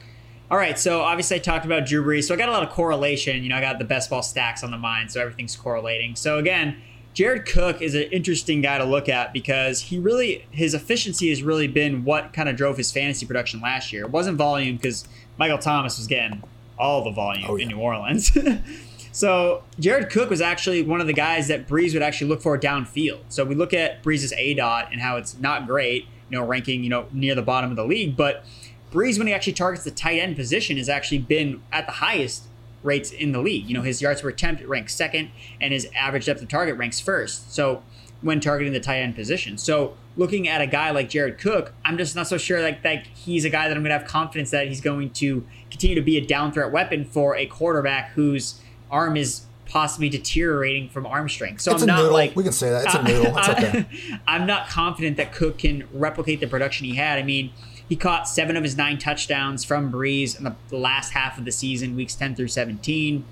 All right. So obviously I talked about Drew Brees. So I got a lot of correlation. You know, I got the best ball stacks on the mind. So everything's correlating. So again, Jared Cook is an interesting guy to look at because he really, his efficiency has really been what kind of drove his fantasy production last year. It wasn't volume because Michael Thomas was getting all the volume oh, yeah. in New Orleans. [laughs] So Jared Cook was actually one of the guys that Brees would actually look for downfield. So we look at Brees's A dot and how it's not great, you know, ranking, you know, near the bottom of the league. But Brees, when he actually targets the tight end position, has actually been at the highest rates in the league. You know, his yards per attempt ranks second, and his average depth of target ranks first. So when targeting the tight end position. So looking at a guy like Jared Cook, I'm just not so sure like that he's a guy that I'm going to have confidence that he's going to continue to be a down threat weapon for a quarterback who's arm is possibly deteriorating from arm strength. So it's I'm not noodle. like we can say that it's a noodle. It's okay. [laughs] I'm not confident that Cook can replicate the production he had. I mean, he caught seven of his nine touchdowns from Brees in the last half of the season, weeks 10 through 17.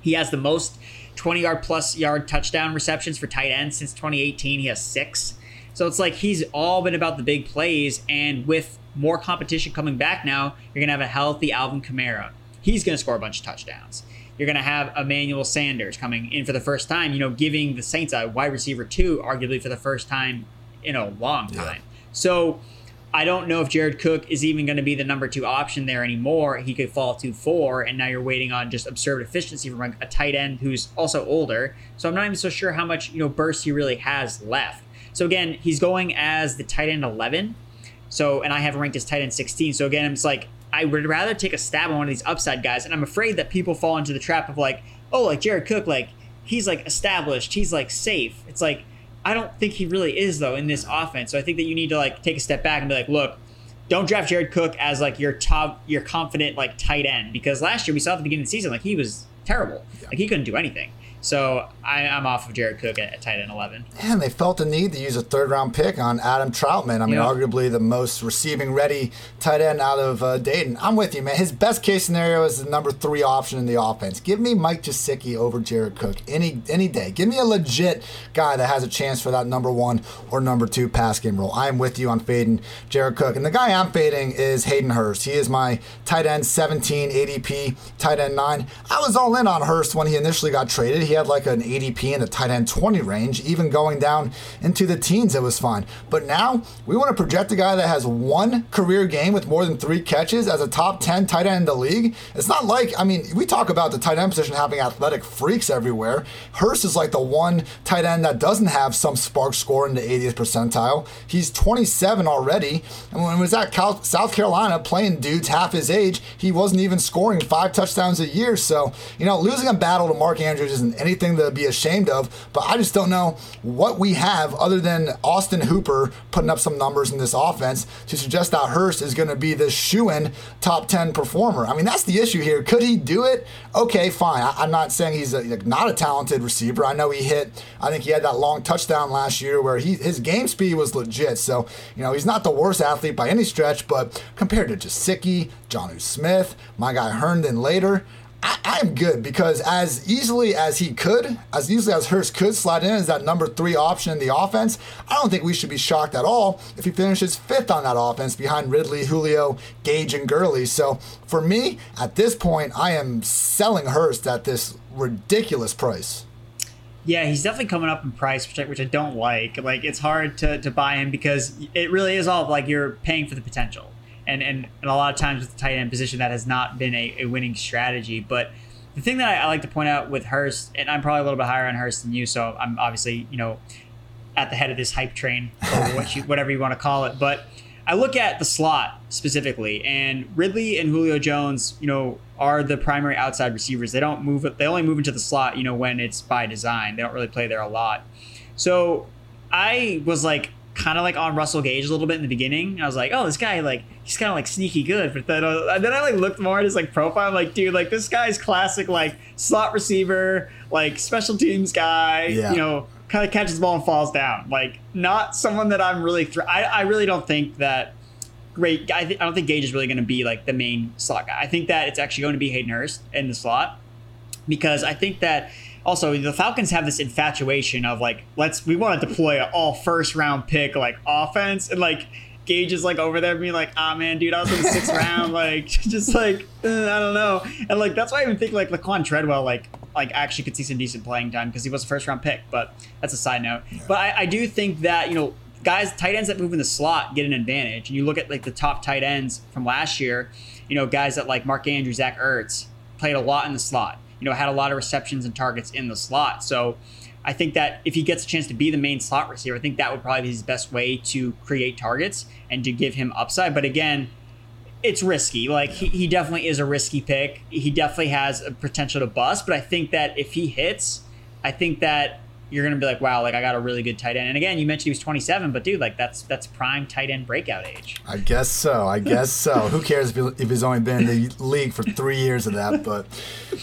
He has the most 20 yard plus yard touchdown receptions for tight ends since 2018. He has six. So it's like he's all been about the big plays, and with more competition coming back now, you're gonna have a healthy Alvin Kamara. He's gonna score a bunch of touchdowns. You're going to have Emmanuel Sanders coming in for the first time, you know, giving the Saints a wide receiver two, arguably for the first time in a long time. Yeah. So I don't know if Jared Cook is even going to be the number two option there anymore. He could fall to four, and now you're waiting on just absurd efficiency from a, a tight end who's also older. So I'm not even so sure how much you know burst he really has left. So again, he's going as the tight end 11. So and I have ranked as tight end 16. So again, it's like I would rather take a stab on one of these upside guys, and I'm afraid that people fall into the trap of like, oh, like Jared Cook, like he's like established, he's like safe. It's like I don't think he really is though in this offense. So I think that you need to like take a step back and be like, look, don't draft Jared Cook as like your top, your confident like tight end because last year we saw at the beginning of the season like he was terrible, yeah. like he couldn't do anything. So I, am off of Jared Cook at, at tight end 11. And they felt the need to use a third round pick on Adam Trautman. I mean, arguably the most receiving ready tight end out of uh, Dayton. I'm with you, man. His best case scenario is the number three option in the offense. Give me Mike Gesicki over Jared Cook any any day. Give me a legit guy that has a chance for that number one or number two pass game role. I am with you on fading Jared Cook. And the guy I'm fading is Hayden Hurst. He is my tight end 17 ADP, tight end 9. I was all in on Hurst when he initially got traded he had like an ADP in the tight end 20 range, even going down into the teens, it was fine. But now we want to project a guy that has one career game with more than three catches as a top 10 tight end in the league. It's not like, I mean, we talk about the tight end position having athletic freaks everywhere. Hurst is like the one tight end that doesn't have some SPARQ score in the 80th percentile. He's 27 already. And when he was at Cal- South Carolina playing dudes half his age, he wasn't even scoring five touchdowns a year. So, you know, losing a battle to Mark Andrews isn't anything to be ashamed of, but I just don't know what we have other than Austin Hooper putting up some numbers in this offense to suggest that Hurst is going to be this shoe in top 10 performer. I mean, that's the issue here. Could he do it? Okay, fine. I, am not saying he's a, like, not a talented receiver. I know he hit, I think he had that long touchdown last year where he his game speed was legit. So, you know, he's not the worst athlete by any stretch, but compared to Gesicki, Jonnu Smith, my guy Herndon later, I, am good because as easily as he could, as easily as Hurst could slide in as that number three option in the offense, I don't think we should be shocked at all if he finishes fifth on that offense behind Ridley, Julio, Gage, and Gurley. So for me, at this point, I am selling Hurst at this ridiculous price. Yeah, he's definitely coming up in price, which I, which I don't like. Like, it's hard to, to buy him because it really is all like you're paying for the potential and, and, and a lot of times with the tight end position that has not been a, a winning strategy. But the thing that I, I, like to point out with Hurst, and I'm probably a little bit higher on Hurst than you, so I'm obviously you know at the head of this hype train or [laughs] what you, whatever you want to call it. But I look at the slot specifically, and Ridley and Julio Jones, you know, are the primary outside receivers. They don't move. They only move into the slot, you know, when it's by design. They don't really play there a lot. So I was like kind of like on Russell Gage a little bit in the beginning. I was like, oh, this guy like he's kind of like sneaky good. But then, uh, then I like looked more at his like profile. I'm like, dude, like this guy's classic like slot receiver, like special teams guy. Yeah. You know, kind of catches the ball and falls down. Like not someone that I'm really. Th- I I really don't think that. Great. I, th- I don't think Gage is really going to be like the main slot guy. I think that it's actually going to be Hayden Hurst in the slot because I think that also the Falcons have this infatuation of like let's we want to deploy an all first round pick like offense and like Gage is like over there being like, ah man, dude, I was in the sixth round, like [laughs] just like uh, I don't know, and like that's why I even think like Laquan Treadwell like like actually could see some decent playing time because he was a first round pick, but that's a side note. Yeah. But I, I do think that you know guys tight ends that move in the slot get an advantage, and you look at like the top tight ends from last year, you know guys that like Mark Andrews, Zach Ertz played a lot in the slot you know, had a lot of receptions and targets in the slot. So I think that if he gets a chance to be the main slot receiver, I think that would probably be his best way to create targets and to give him upside. But again, it's risky. Like he, he definitely is a risky pick. He definitely has a potential to bust. But I think that if he hits, I think that you're gonna be like, wow, like I got a really good tight end. And again, you mentioned he was 27, but dude, like that's that's prime tight end breakout age. I guess so. I guess so. Who cares if he's only been in the league for three years of that? But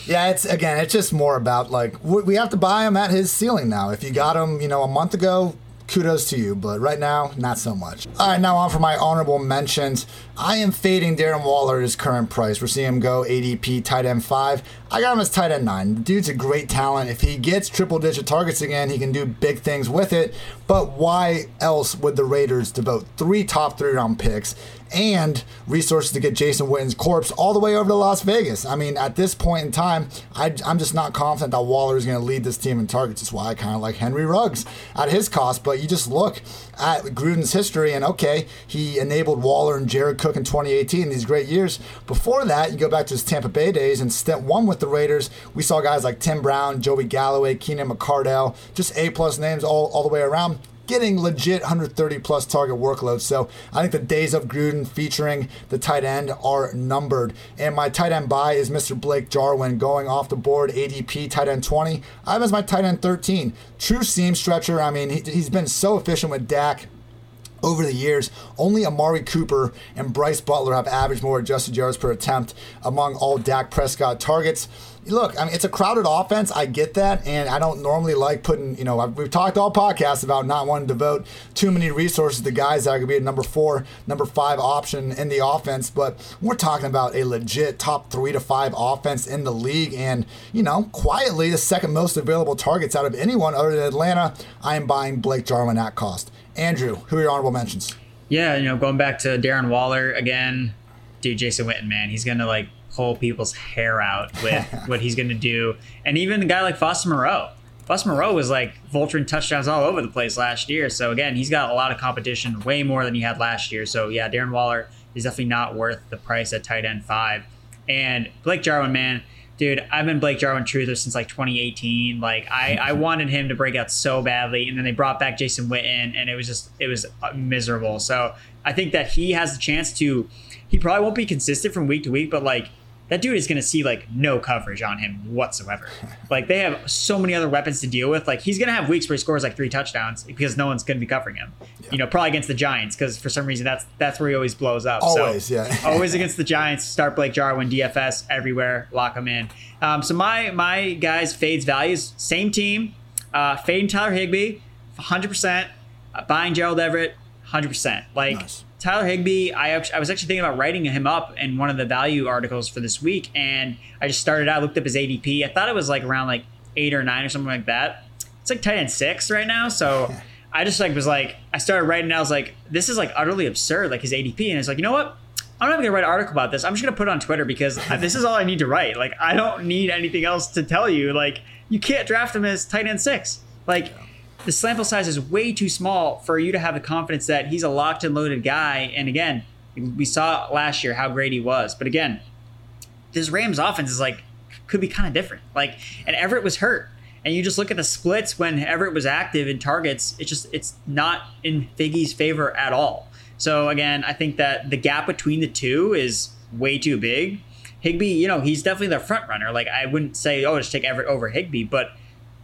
yeah, it's again, it's just more about like we have to buy him at his ceiling now. If you got him, you know, a month ago, kudos to you, but right now, not so much. All right, now on for my honorable mentions. I am fading Darren Waller at his current price. We're seeing him go ADP tight end five. I got him as tight end nine. The dude's a great talent. If he gets triple digit targets again, he can do big things with it. But why else would the Raiders devote three top three round picks and resources to get Jason Witten's corpse all the way over to Las Vegas. I mean, at this point in time, I, am just not confident that Waller is going to lead this team in targets. That's why I kind of like Henry Ruggs at his cost. But you just look at Gruden's history, and okay, he enabled Waller and Jared Cook in 2018, these great years. Before that, you go back to his Tampa Bay days and stint one with the Raiders. We saw guys like Tim Brown, Joey Galloway, Keenan McCardell, just A plus names all, all the way around getting legit 130 plus target workload. So I think the days of Gruden featuring the tight end are numbered. And my tight end buy is Mr. Blake Jarwin going off the board, ADP tight end 20. I have as my tight end 13. True seam stretcher. I mean, he, he's been so efficient with Dak over the years, only Amari Cooper and Brice Butler have averaged more adjusted yards per attempt among all Dak Prescott targets look, I mean, it's a crowded offense. I get that, and I don't normally like putting. You know, we've talked all podcasts about not wanting to devote too many resources to guys that could be a number four, number five option in the offense. But we're talking about a legit top three to five offense in the league, and you know, quietly the second most available targets out of anyone other than Atlanta. I am buying Blake Jarwin at cost. Andrew, who are your honorable mentions? Yeah, you know, going back to Darren Waller again dude, Jason Witten, man, he's gonna like pull people's hair out with [laughs] what he's gonna do, and even a guy like Foster Moreau. Foster Moreau was like vulturing touchdowns all over the place last year. So again, he's got a lot of competition, way more than he had last year. So yeah, Darren Waller is definitely not worth the price at tight end five. And Blake Jarwin, man, dude, I've been Blake Jarwin truther since like 2018. Like I, I [laughs] wanted him to break out so badly, and then they brought back Jason Witten, and it was just it was uh, miserable. So I think that he has the chance to. He probably won't be consistent from week to week, but like that dude is going to see like no coverage on him whatsoever. [laughs] like they have so many other weapons to deal with. Like he's going to have weeks where he scores like three touchdowns because no one's going to be covering him. Yeah. You know, probably against the Giants because for some reason that's that's where he always blows up. Always, so, yeah. [laughs] always against the Giants. Start Blake Jarwin, DFS everywhere, lock him in. Um, so my my guys fades values same team. Uh, fading Tyler Higbee, 100. percent uh, Buying Gerald Everett, 100. percent Like. Nice Tyler Higbee, I, I was actually thinking about writing him up in one of the value articles for this week, and I just started out, looked up his ADP. I thought it was like around like eight or nine or something like that. It's like tight end six right now, so [laughs] I just like was like I started writing. and I was like, this is like utterly absurd, like his ADP, and it's like you know what? I'm not even gonna write an article about this. I'm just gonna put it on Twitter because [laughs] this is all I need to write. Like I don't need anything else to tell you. Like you can't draft him as tight end six. Like the sample size is way too small for you to have the confidence that he's a locked and loaded guy. And again, we saw last year how great he was. But again, this Rams offense is like could be kind of different. Like, and Everett was hurt, and you just look at the splits when Everett was active in targets. It's just it's not in Higbee's favor at all. So again, I think that the gap between the two is way too big. Higbee, you know, he's definitely the front runner. Like I wouldn't say, oh, just take Everett over Higbee, but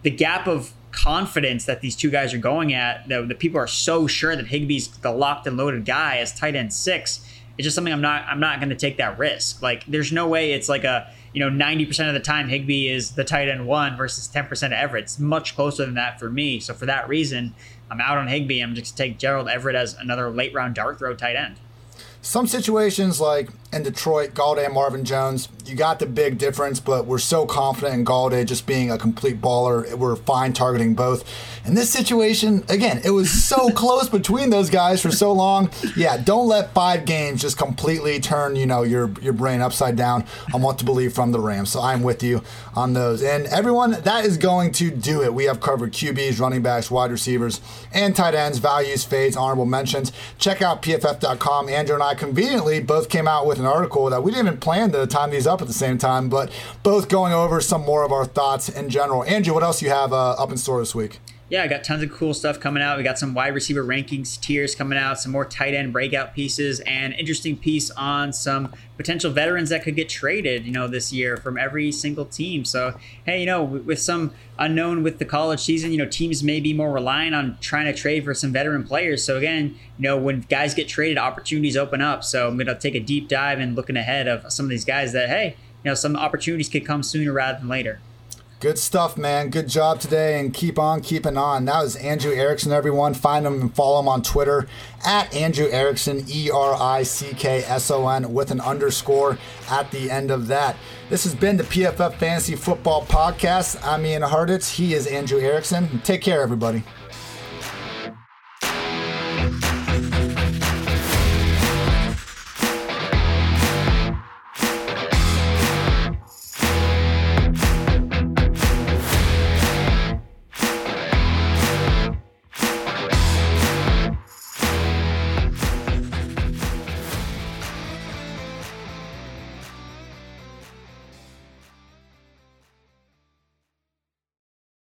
the gap of confidence that these two guys are going at, that the people are so sure that Higbee's the locked and loaded guy as tight end six. It's just something I'm not I'm not going to take that risk. Like there's no way it's like a you know 90% of the time Higbee is the tight end one versus 10% of Everett. It's much closer than that for me. So for that reason, I'm out on Higbee. I'm just take Gerald Everett as another late round dart throw tight end. Some situations like in Detroit, Golladay and Marvin Jones, you got the big difference, but we're so confident in Golladay just being a complete baller. We're fine targeting both. In this situation, again, it was so [laughs] close between those guys for so long. Yeah, don't let five games just completely turn, you know, your your brain upside down on what to believe from the Rams. So I'm with you on those. And everyone, that is going to do it. We have covered QBs, running backs, wide receivers, and tight ends, values, fades, honorable mentions. Check out pff.com. Andrew and I conveniently both came out with an article that we didn't even plan to time these up at the same time, but both going over some more of our thoughts in general. Andrew, what else you have uh, up in store this week? Yeah, I got tons of cool stuff coming out. We got some wide receiver rankings tiers coming out, some more tight end breakout pieces, and interesting piece on some potential veterans that could get traded, you know, this year from every single team. So, hey, you know, with some unknown with the college season, you know, teams may be more reliant on trying to trade for some veteran players. So again, you know, when guys get traded, opportunities open up. So I'm to take a deep dive and looking ahead of some of these guys that, hey, you know, some opportunities could come sooner rather than later. Good stuff, man. Good job today, and keep on keeping on. That was Andrew Erickson, everyone. Find him and follow him on Twitter at Andrew Erickson, E R I C K S O N, with an underscore at the end of that. This has been the PFF Fantasy Football Podcast. I'm Ian Hartitz. He is Andrew Erickson. Take care, everybody.